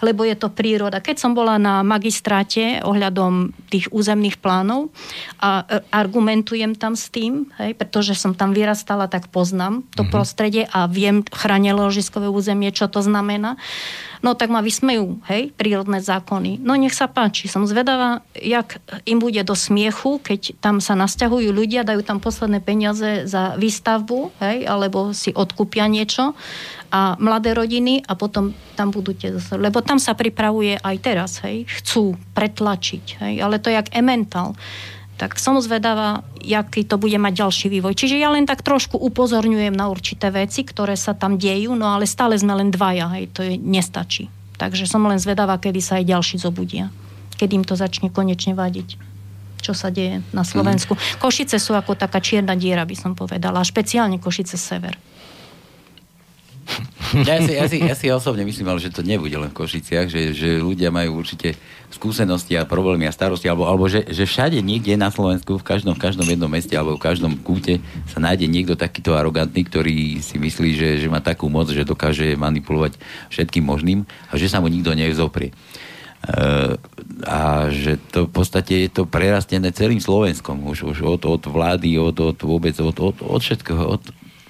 lebo je to príroda. Keď som bola na magistráte ohľadom tých územných plánov a e, argumentujem tam s tým, hej, pretože som tam vyrastala, tak poznám to mm-hmm. prostredie a viem chránené ložiskové územie, čo to znamená, no tak ma vysmejú, hej, prírodné zákony. No nech sa páči, som zvedavá, jak im bude do smiechu, keď tam sa nasťahujú ľudia, dajú tam posledné peniaze za výstavbu, hej, alebo si odkúpia niečo a mladé rodiny a potom tam budú tie zase, lebo tam sa pripravuje aj teraz, hej, chcú pretlačiť, hej, ale to je jak emental tak som zvedavá, aký to bude mať ďalší vývoj. Čiže ja len tak trošku upozorňujem na určité veci, ktoré sa tam dejú, no ale stále sme len dvaja, hej, to je, nestačí. Takže som len zvedavá, kedy sa aj ďalší zobudia. Kedy im to začne konečne vadiť čo sa deje na Slovensku. Mm. Košice sú ako taká čierna diera, by som povedala. A špeciálne Košice sever. Ja si, ja, si, ja si osobne myslím, ale že to nebude len v Košiciach, že, že ľudia majú určite skúsenosti a problémy a starosti, alebo, alebo že, že všade niekde na Slovensku, v každom, v každom jednom meste alebo v každom kúte sa nájde niekto takýto arogantný, ktorý si myslí, že, že má takú moc, že dokáže manipulovať všetkým možným a že sa mu nikto nezoprie. Uh, a že to v podstate je to prerastené celým Slovenskom, už, už od, od vlády, od, od vôbec, od, od, od všetkého, od,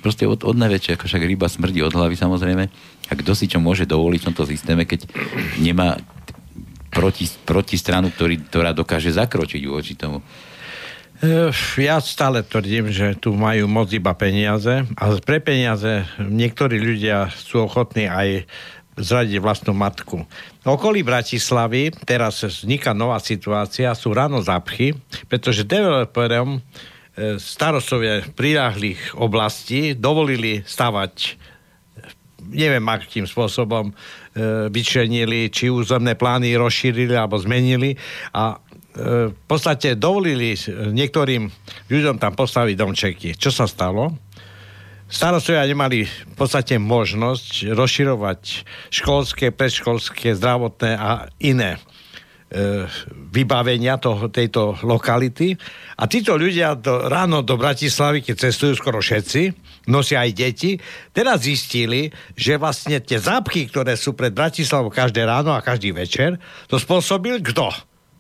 proste od, od najväčšie, ako však ryba smrdí od hlavy samozrejme. A kto si čo môže dovoliť v tomto systéme, keď nemá proti, proti stranu, ktorý, ktorá dokáže zakročiť voči tomu. Ja stále tvrdím, že tu majú moc iba peniaze a pre peniaze niektorí ľudia sú ochotní aj zradiť vlastnú matku. V okolí Bratislavy teraz vzniká nová situácia, sú ráno zapchy, pretože developerom starostovia priláhlých oblastí dovolili stavať neviem akým spôsobom e, vyčlenili, či územné plány rozšírili alebo zmenili a e, v podstate dovolili niektorým ľuďom tam postaviť domčeky. Čo sa stalo? Starostovia nemali v podstate možnosť rozširovať školské, predškolské, zdravotné a iné vybavenia toho, tejto lokality. A títo ľudia do, ráno do Bratislavy, keď cestujú skoro všetci, nosia aj deti, teraz zistili, že vlastne tie zápchy, ktoré sú pred Bratislavou každé ráno a každý večer, to spôsobil kto?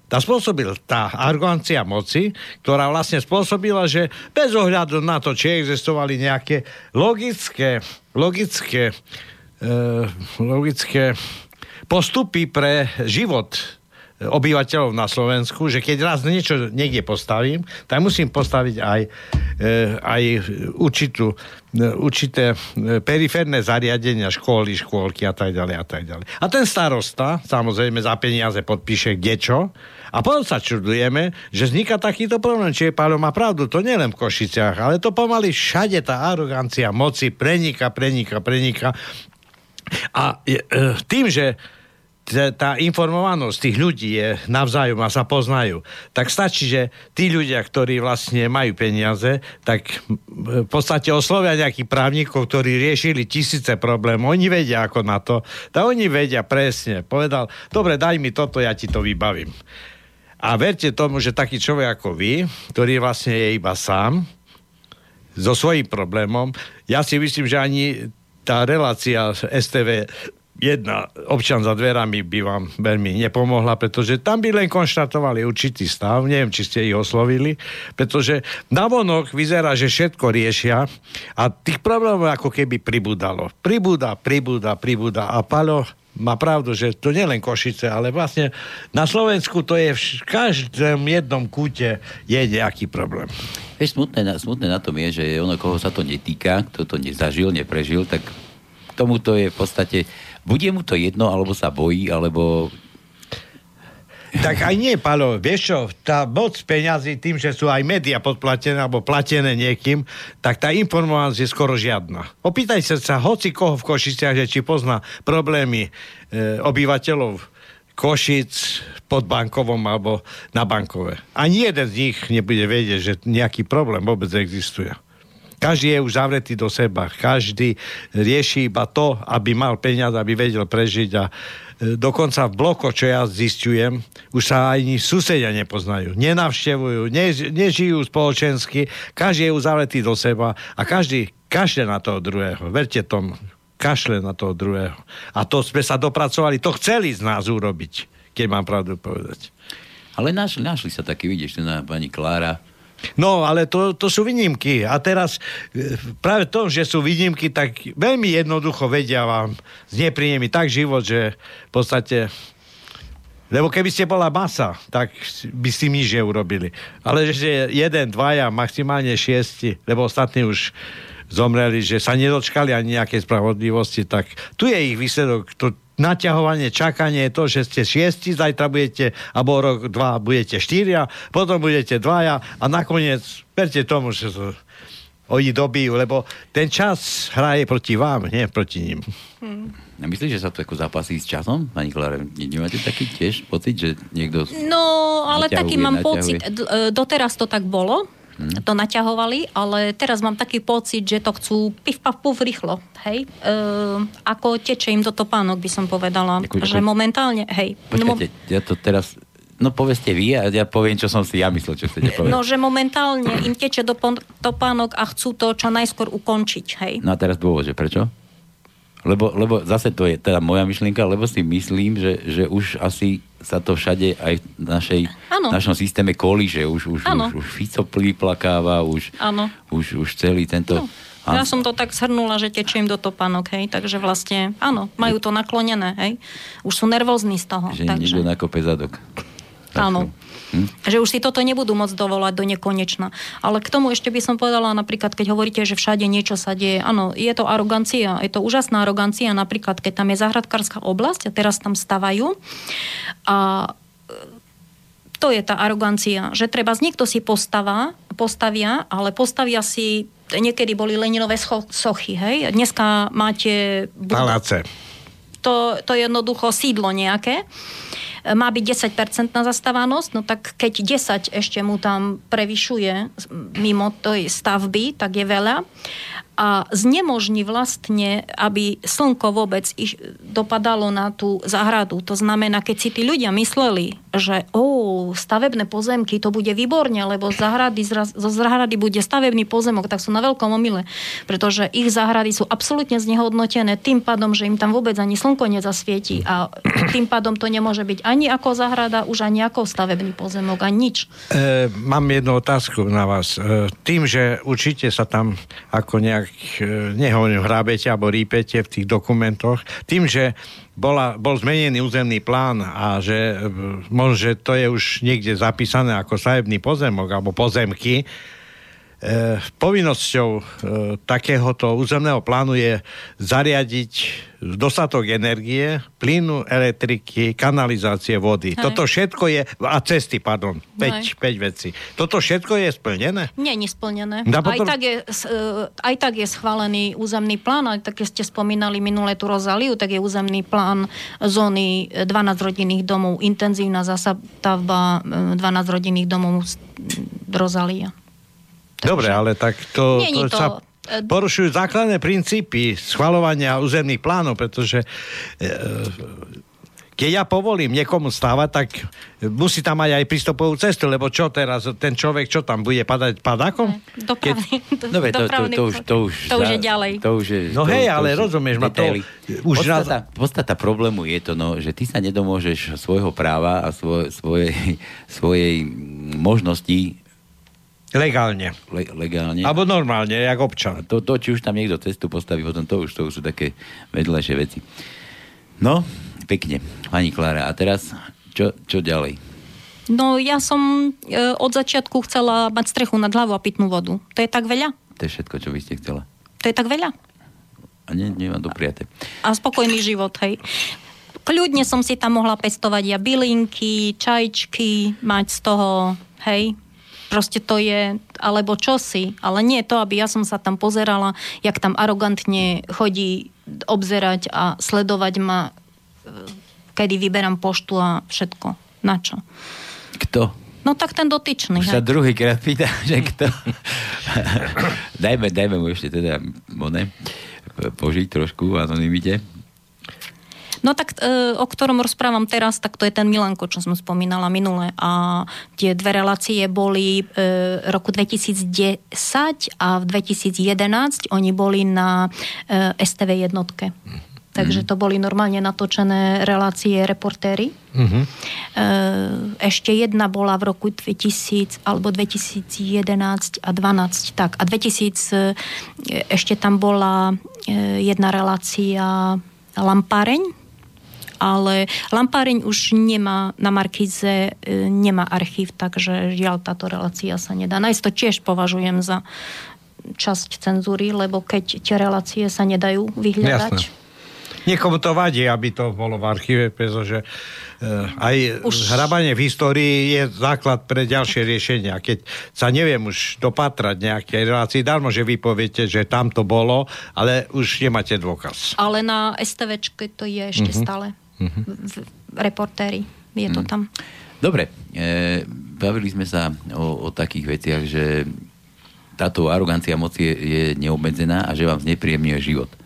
tá spôsobil tá arrogancia moci, ktorá vlastne spôsobila, že bez ohľadu na to, či existovali nejaké logické, logické, e, logické postupy pre život obyvateľov na Slovensku, že keď raz niečo niekde postavím, tak musím postaviť aj, e, aj určitú, e, určité e, periférne zariadenia, školy, škôlky a tak ďalej a tak ďalej. A ten starosta, samozrejme za peniaze podpíše kde čo, a potom sa čudujeme, že vzniká takýto problém. Čiže Páľo má pravdu, to nielen v Košiciach, ale to pomaly všade tá arogancia moci prenika, prenika, prenika. A tým, že tá informovanosť tých ľudí je navzájom a sa poznajú, tak stačí, že tí ľudia, ktorí vlastne majú peniaze, tak v podstate oslovia nejakých právnikov, ktorí riešili tisíce problémov. Oni vedia ako na to. Tak oni vedia presne. Povedal, dobre, daj mi toto, ja ti to vybavím. A verte tomu, že taký človek ako vy, ktorý vlastne je iba sám, so svojím problémom, ja si myslím, že ani tá relácia STV jedna občan za dverami by vám veľmi nepomohla, pretože tam by len konštatovali určitý stav, neviem, či ste ich oslovili, pretože navonok vyzerá, že všetko riešia a tých problémov ako keby pribúdalo. Pribúda, pribúda, pribúda a Palo má pravdu, že to nie len Košice, ale vlastne na Slovensku to je v každom jednom kúte je nejaký problém. Vieš, smutné, smutné na tom je, že ono, koho sa to netýka, kto to nezažil, neprežil, tak tomuto je v podstate bude mu to jedno, alebo sa bojí, alebo tak aj nie, Palo, vieš čo, tá moc peňazí tým, že sú aj médiá podplatené alebo platené niekým, tak tá informovanosť je skoro žiadna. Opýtajte sa hoci koho v Košiciach, že či pozná problémy e, obyvateľov Košic pod bankovom alebo na bankové. Ani jeden z nich nebude vedieť, že nejaký problém vôbec existuje. Každý je už zavretý do seba. Každý rieši iba to, aby mal peniaze, aby vedel prežiť a e, dokonca v bloko, čo ja zistujem, už sa ani susedia nepoznajú. Nenavštevujú, ne, nežijú spoločensky, každý je uzavretý do seba a každý kašle na toho druhého. Verte tomu, kašle na toho druhého. A to sme sa dopracovali, to chceli z nás urobiť, keď mám pravdu povedať. Ale našli, našli sa takí, vidíš, na pani Klára, No, ale to, to sú výnimky. A teraz e, práve to, že sú výnimky, tak veľmi jednoducho vedia vám znepríjemný mi tak život, že v podstate lebo keby ste bola masa, tak by si nič neurobili. Ale že jeden, dvaja, maximálne šiesti, lebo ostatní už zomreli, že sa nedočkali ani nejakej spravodlivosti, tak tu je ich výsledok. To, naťahovanie, čakanie je to, že ste šiesti, zajtra budete, alebo rok, dva budete štyria, potom budete dvaja a nakoniec, verte tomu, že to oni dobijú, lebo ten čas hraje proti vám, nie proti ním. Hmm. A myslíš, že sa to ako zapasí s časom, pani Klára? Nemáte taký tiež pocit, že niekto... No, ale taký mám naťahuje. pocit, e, doteraz to tak bolo. To naťahovali, ale teraz mám taký pocit, že to chcú pif paf puf rýchlo, hej. E, ako teče im do topánok, by som povedala, ako, že momentálne, hej. Počkajte, no, ja to teraz No povedzte vy a ja poviem, čo som si ja myslel, čo chcete povedať. No, že momentálne im teče do topánok a chcú to čo najskôr ukončiť, hej. No a teraz dôvod, že prečo? Lebo, lebo zase to je teda moja myšlienka, lebo si myslím, že, že už asi sa to všade aj v našej, našom systéme že Už, už, už, už Fico plakáva, už, už, už celý tento... No. Ja som to tak shrnula, že tečiem do topánok, hej, takže vlastne, áno, majú to naklonené, hej. Už sú nervózni z toho. Že takže... niekto nakope zadok. Áno. Hm? Že už si toto nebudú môcť dovolať do nekonečna. Ale k tomu ešte by som povedala, napríklad, keď hovoríte, že všade niečo sa deje, áno, je to arogancia, je to úžasná arogancia, napríklad, keď tam je zahradkárska oblasť a teraz tam stavajú a e, to je tá arogancia, že treba z niekto si postava, postavia, ale postavia si, niekedy boli Leninové sochy, hej, dneska máte... Paláce. To, to je jednoducho sídlo nejaké má byť 10% zastávanosť, no tak keď 10 ešte mu tam prevyšuje mimo tej stavby, tak je veľa a znemožní vlastne, aby slnko vôbec iš, dopadalo na tú záhradu. To znamená, keď si tí ľudia mysleli, že ó, stavebné pozemky, to bude výborne, lebo z záhrady, zo záhrady bude stavebný pozemok, tak sú na veľkom omyle, pretože ich záhrady sú absolútne znehodnotené tým pádom, že im tam vôbec ani slnko nezasvieti a tým pádom to nemôže byť ani ako záhrada, už ani ako stavebný pozemok, ani nič. E, mám jednu otázku na vás. E, tým, že určite sa tam ako nejak tak e, nehovorím hrábete alebo rípete v tých dokumentoch, tým, že bola, bol zmenený územný plán a že e, možno, že to je už niekde zapísané ako stavebný pozemok alebo pozemky, povinnosťou e, takéhoto územného plánu je zariadiť dostatok energie, plynu, elektriky, kanalizácie vody. Hej. Toto všetko je, a cesty, pardon, 5, 5 veci. Toto všetko je splnené? Nie, nesplnené. Potom... Aj, tak je, e, aj tak je schválený územný plán, aj tak ste spomínali minulé tu Rozaliu, tak je územný plán zóny 12 rodinných domov, intenzívna zastavba 12 rodinných domov Rozalia. Dobre, ale tak to, to, to sa porušujú základné princípy schvalovania územných plánov, pretože e, keď ja povolím niekomu stávať, tak musí tam mať aj prístupovú cestu, lebo čo teraz, ten človek, čo tam bude padať padákom? Dopravný, Keď... Dobre, to, to, to, už, to, už, to už je ďalej. To už je, no to, hej, ale to rozumieš ma to. Už podstata, na... podstata problému je to, no, že ty sa nedomôžeš svojho práva a svoj, svojej, svojej možnosti Legálne. Le, legálne. Alebo normálne, jak občan. To, to, či už tam niekto cestu postaví, potom to už, to už sú také vedľajšie veci. No, pekne, pani Klára. A teraz, čo, čo ďalej? No, ja som e, od začiatku chcela mať strechu nad hlavou a pitnú vodu. To je tak veľa? To je všetko, čo by ste chcela. To je tak veľa? A nie, nie vám dopriate. A spokojný život, hej. Kľudne som si tam mohla pestovať ja bylinky, čajčky, mať z toho, hej, proste to je, alebo čosi, ale nie to, aby ja som sa tam pozerala, jak tam arogantne chodí obzerať a sledovať ma, e, kedy vyberám poštu a všetko. Na čo? Kto? No tak ten dotyčný. Už sa druhýkrát pýta, že kto. dajme, dajme mu ešte teda, ne, požiť trošku anonimite. No tak, e, o ktorom rozprávam teraz, tak to je ten Milanko, čo som spomínala minule. A tie dve relácie boli e, roku 2010 a v 2011 oni boli na e, STV jednotke. Takže to boli normálne natočené relácie reportéry. Mhm. E, Ešte jedna bola v roku 2000 alebo 2011 a 12. Tak, a 2000 e, ešte tam bola e, jedna relácia Lampareň, ale Lampareň už nemá na Markize, e, nemá archív, takže žiaľ táto relácia sa nedá. Nájsť to tiež považujem za časť cenzúry, lebo keď tie relácie sa nedajú vyhľadať. Jasné. Niekomu to vadí, aby to bolo v archíve, pretože e, aj Už- hrabanie v histórii je základ pre ďalšie riešenia. Keď sa neviem už dopatrať nejakej relácii, darmo, že vy poviete, že tam to bolo, ale už nemáte dôkaz. Ale na STVčke to je ešte mm-hmm. stále. Mm-hmm. V, reportéri. Je to tam. Dobre, e, bavili sme sa o, o takých veciach, že táto arogancia moci je, je neobmedzená a že vám znepríjemňuje život. E,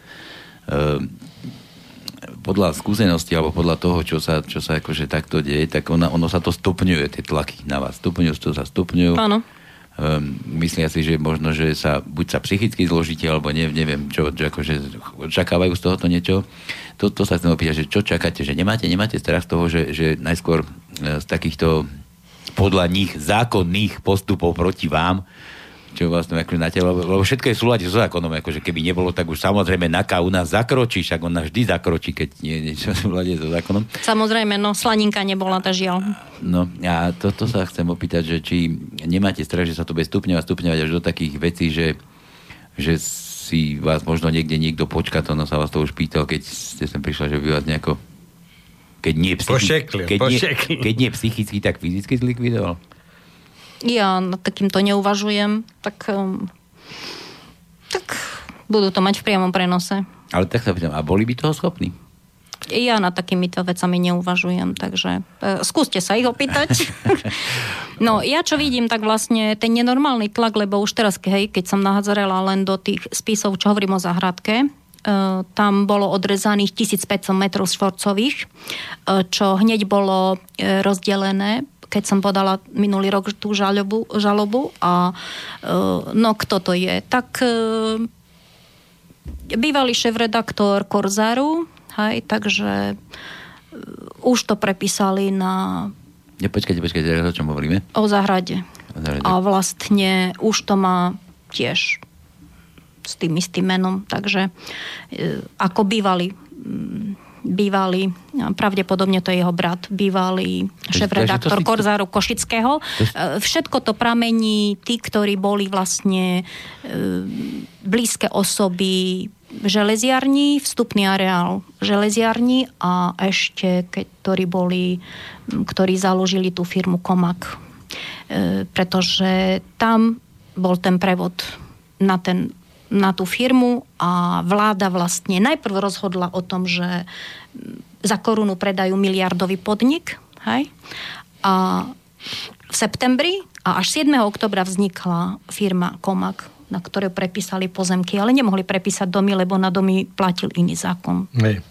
podľa skúsenosti alebo podľa toho, čo sa, čo sa akože takto deje, tak ona, ono sa to stupňuje, tie tlaky na vás. Stupňujú, to sa stupňujú. Áno. Um, myslia si, že možno, že sa buď sa psychicky zložíte, alebo ne, neviem, čo, čo akože očakávajú z tohoto niečo. To, to sa chcem opýtať, že čo čakáte, že nemáte, nemáte strach z toho, že, že najskôr e, z takýchto podľa nich zákonných postupov proti vám, čo vlastne akože na telo, lebo všetko je v súlade so zákonom, akože keby nebolo, tak už samozrejme NAKA u nás zakročí, však ona vždy zakročí, keď nie je niečo v súlade so zákonom. Samozrejme, no slaninka nebola tá žiaľ. No a toto sa chcem opýtať, že či nemáte strach, že sa to bude stupňovať, stupňovať až do takých vecí, že, že si vás možno niekde niekto počka, to no sa vás to už pýtal, keď ste sem prišla, že by vás nejako keď nie, Pošeklil, keď, nie, pošeklil. keď nie psychicky, tak fyzicky zlikvidoval. Ja nad takýmto neuvažujem, tak, um, tak budú to mať v priamom prenose. Ale tak sa pýtam, a boli by toho schopní? Ja nad takýmito vecami neuvažujem, takže e, skúste sa ich opýtať. no, ja čo vidím, tak vlastne ten nenormálny tlak, lebo už teraz, hej, keď som nahazarela len do tých spisov, čo hovorím o záhradke, tam bolo odrezaných 1500 metrov štvorcových, čo hneď bolo e, rozdelené keď som podala minulý rok tú žalobu, žalobu a e, no kto to je? Tak e, bývalý šéf-redaktor Korzaru, hej, takže už to prepísali na Ne, počkajte, počkajte, o čom hovoríme? o záhrade. O záhrade. A vlastne už to má tiež s tým istým menom. Takže e, ako bývalý mm, bývalý, pravdepodobne to je jeho brat, bývalý šéf-redaktor si- Korzáru Košického. E, Všetko to pramení tí, ktorí boli vlastne e, blízke osoby železiarní, vstupný areál železiarní a ešte, ktorí boli, ktorí založili tú firmu Komak. Pretože tam bol ten prevod na, ten, na tú firmu a vláda vlastne najprv rozhodla o tom, že za korunu predajú miliardový podnik, hej? A v septembri a až 7. oktobra vznikla firma Komak, na ktoré prepísali pozemky, ale nemohli prepísať domy, lebo na domy platil iný zákon. Hej.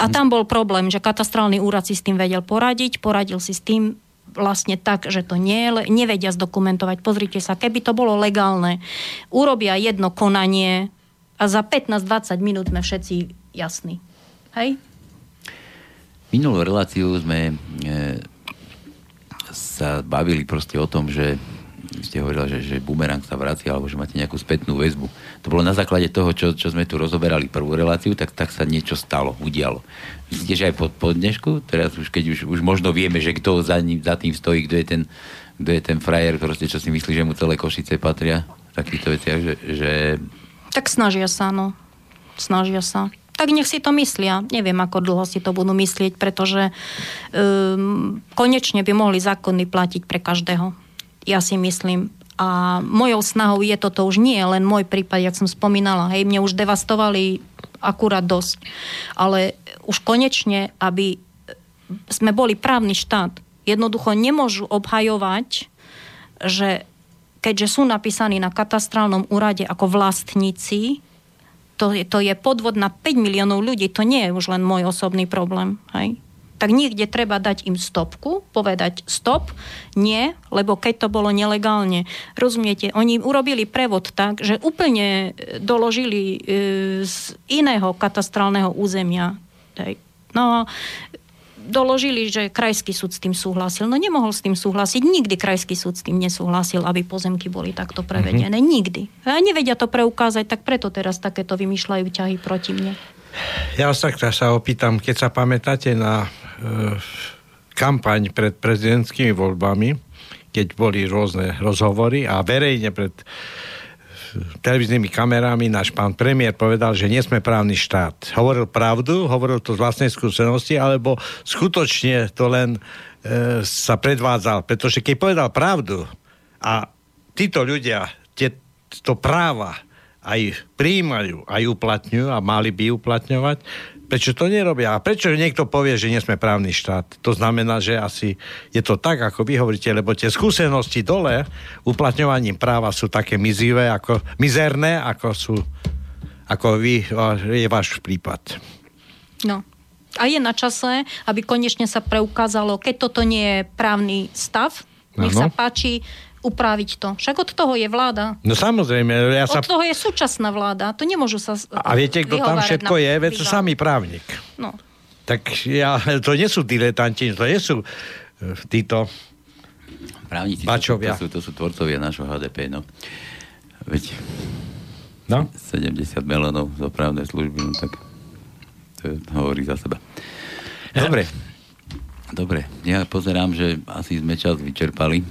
A tam bol problém, že katastrálny úrad si s tým vedel poradiť, poradil si s tým vlastne tak, že to nie, nevedia zdokumentovať. Pozrite sa, keby to bolo legálne, urobia jedno konanie a za 15-20 minút sme všetci jasní. Hej? Minulú reláciu sme e, sa bavili proste o tom, že ste hovorili, že, že bumerang sa vracia, alebo že máte nejakú spätnú väzbu. To bolo na základe toho, čo, čo sme tu rozoberali prvú reláciu, tak, tak sa niečo stalo, udialo. Myslíte, že aj po, po dnešku? Teraz už, keď už, už možno vieme, že kto za, ním, za tým stojí, kto je ten, kto je ten frajer, proste, čo si myslí, že mu celé Košice patria takýchto veciach, že, že Tak snažia sa, no. Snažia sa. Tak nech si to myslia. Neviem, ako dlho si to budú myslieť, pretože um, konečne by mohli zákony platiť pre každého. Ja si myslím. A mojou snahou je toto už nie len môj prípad, jak som spomínala. Hej, mne už devastovali akurát dosť. Ale už konečne, aby sme boli právny štát, jednoducho nemôžu obhajovať, že keďže sú napísaní na katastrálnom úrade ako vlastníci, to, je, to je podvod na 5 miliónov ľudí, to nie je už len môj osobný problém. Hej? Tak niekde treba dať im stopku, povedať stop, nie, lebo keď to bolo nelegálne. Rozumiete, oni urobili prevod tak, že úplne e, doložili e, z iného katastrálneho územia. No, doložili, že krajský súd s tým súhlasil. No nemohol s tým súhlasiť. Nikdy krajský súd s tým nesúhlasil, aby pozemky boli takto prevedené. Mm-hmm. Nikdy. A nevedia to preukázať, tak preto teraz takéto vymýšľajú ťahy proti mne. Ja tak sa opýtam, keď sa pamätáte na e, kampaň pred prezidentskými voľbami, keď boli rôzne rozhovory a verejne pred televíznymi kamerami náš pán premiér povedal, že nie sme právny štát. Hovoril pravdu, hovoril to z vlastnej skúsenosti, alebo skutočne to len e, sa predvádzal. Pretože keď povedal pravdu a títo ľudia tieto práva aj príjmajú, aj uplatňujú a mali by uplatňovať, Prečo to nerobia? A prečo niekto povie, že nie sme právny štát? To znamená, že asi je to tak, ako vy hovoríte, lebo tie skúsenosti dole uplatňovaním práva sú také mizivé, ako, mizerné, ako sú ako vy, je váš prípad. No. A je na čase, aby konečne sa preukázalo, keď toto nie je právny stav, nech ano. sa páči, upraviť to. Však od toho je vláda. No samozrejme. Ja sa... Od toho je súčasná vláda. To nemôžu sa A viete, kto tam všetko je? Veď to samý právnik. No. Tak ja, to nie sú diletanti, to nie sú e, títo Právnici bačovia. To sú, to sú tvorcovia nášho HDP, no. Veď no? 70 melónov za právne služby, no tak to hovorí za seba. Dobre. Dobre, ja pozerám, že asi sme čas vyčerpali.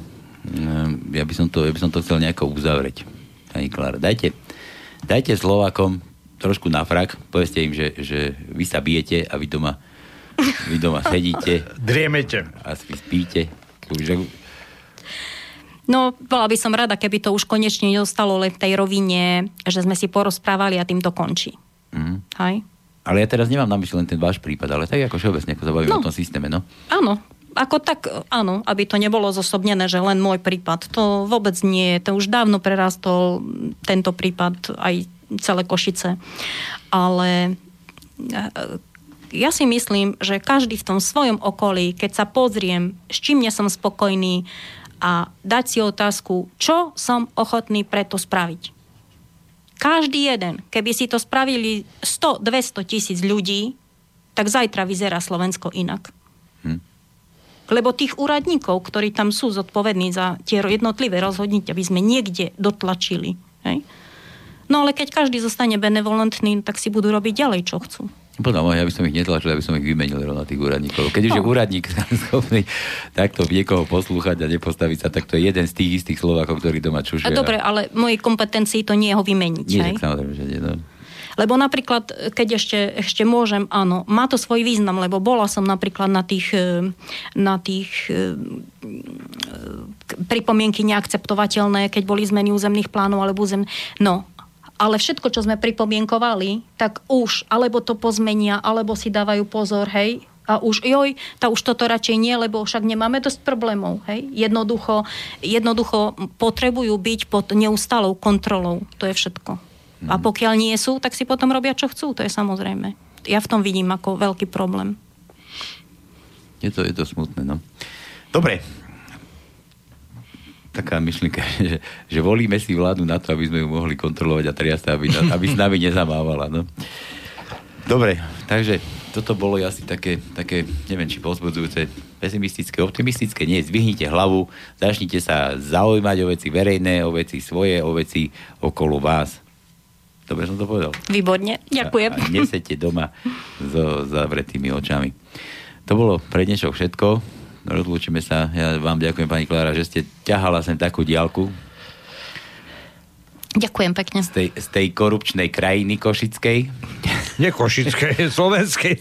Ehm, ja by som to, ja by som to chcel nejako uzavrieť. Pani Klára, dajte, dajte Slovakom trošku na frak, povedzte im, že, že vy sa bijete a vy doma, vy doma sedíte. Driemete. A vy spíte. Už, No, bola by som rada, keby to už konečne nedostalo len v tej rovine, že sme si porozprávali a tým to končí. Mm. Hej? Ale ja teraz nemám na mysli len ten váš prípad, ale tak ako všeobecne, ako sa bavíme no. o tom systéme, no. Áno, ako tak, áno, aby to nebolo zosobnené, že len môj prípad. To vôbec nie. To už dávno prerastol tento prípad aj celé Košice. Ale e, ja si myslím, že každý v tom svojom okolí, keď sa pozriem, s čím nie som spokojný a dať si otázku, čo som ochotný preto spraviť. Každý jeden, keby si to spravili 100-200 tisíc ľudí, tak zajtra vyzerá Slovensko inak. Lebo tých úradníkov, ktorí tam sú zodpovední za tie jednotlivé rozhodnutia, by sme niekde dotlačili. Hej? No ale keď každý zostane benevolentný, tak si budú robiť ďalej, čo chcú. Podľa ja by som ich netlačil, aby som ich vymenil rovno tých úradníkov. Keď už no. je úradník schopný takto niekoho poslúchať a nepostaviť sa, tak to je jeden z tých istých Slovákov, ktorí doma čušia. Dobre, ale mojej kompetencii to nie je ho vymeniť. Nie, tak samozrejme, že nie. No. Lebo napríklad, keď ešte, ešte môžem, áno, má to svoj význam, lebo bola som napríklad na tých, e, na tých e, pripomienky neakceptovateľné, keď boli zmeny územných plánov alebo územ... No, ale všetko, čo sme pripomienkovali, tak už alebo to pozmenia, alebo si dávajú pozor, hej, a už, joj, tá už toto radšej nie, lebo však nemáme dosť problémov, hej. Jednoducho, jednoducho potrebujú byť pod neustalou kontrolou. To je všetko. A pokiaľ nie sú, tak si potom robia, čo chcú. To je samozrejme. Ja v tom vidím ako veľký problém. Je to, je to smutné, no. Dobre. Taká myšlienka, že, že volíme si vládu na to, aby sme ju mohli kontrolovať a triasť, aby, aby s nami nezamávala, no. Dobre, takže toto bolo asi také, také neviem, či pozbudzujúce, pesimistické, optimistické. Nie, zdvihnite hlavu, začnite sa zaujímať o veci verejné, o veci svoje, o veci okolo vás Dobre som to povedal. Výborne, ďakujem. A, a nesete doma so zavretými očami. To bolo pre dnešok všetko. Rozlúčime sa. Ja vám ďakujem, pani Klára, že ste ťahala sem takú diálku. Ďakujem pekne. Z tej, z tej korupčnej krajiny košickej. Nie košickej, slovenskej.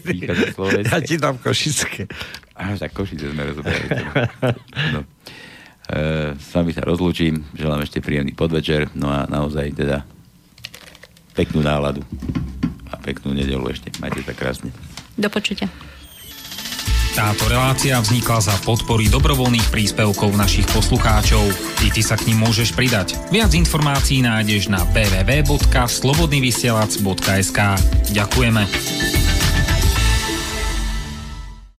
Ja ti dám košické. Až tak Košice sme rozoberali. No. E, s vami sa rozlúčim. Želám ešte príjemný podvečer. No a naozaj teda peknú náladu a peknú nedelu ešte. Majte sa krásne. Do počutia. Táto relácia vznikla za podpory dobrovoľných príspevkov našich poslucháčov. I ty sa k ním môžeš pridať. Viac informácií nájdeš na www.slobodnyvysielac.sk Ďakujeme.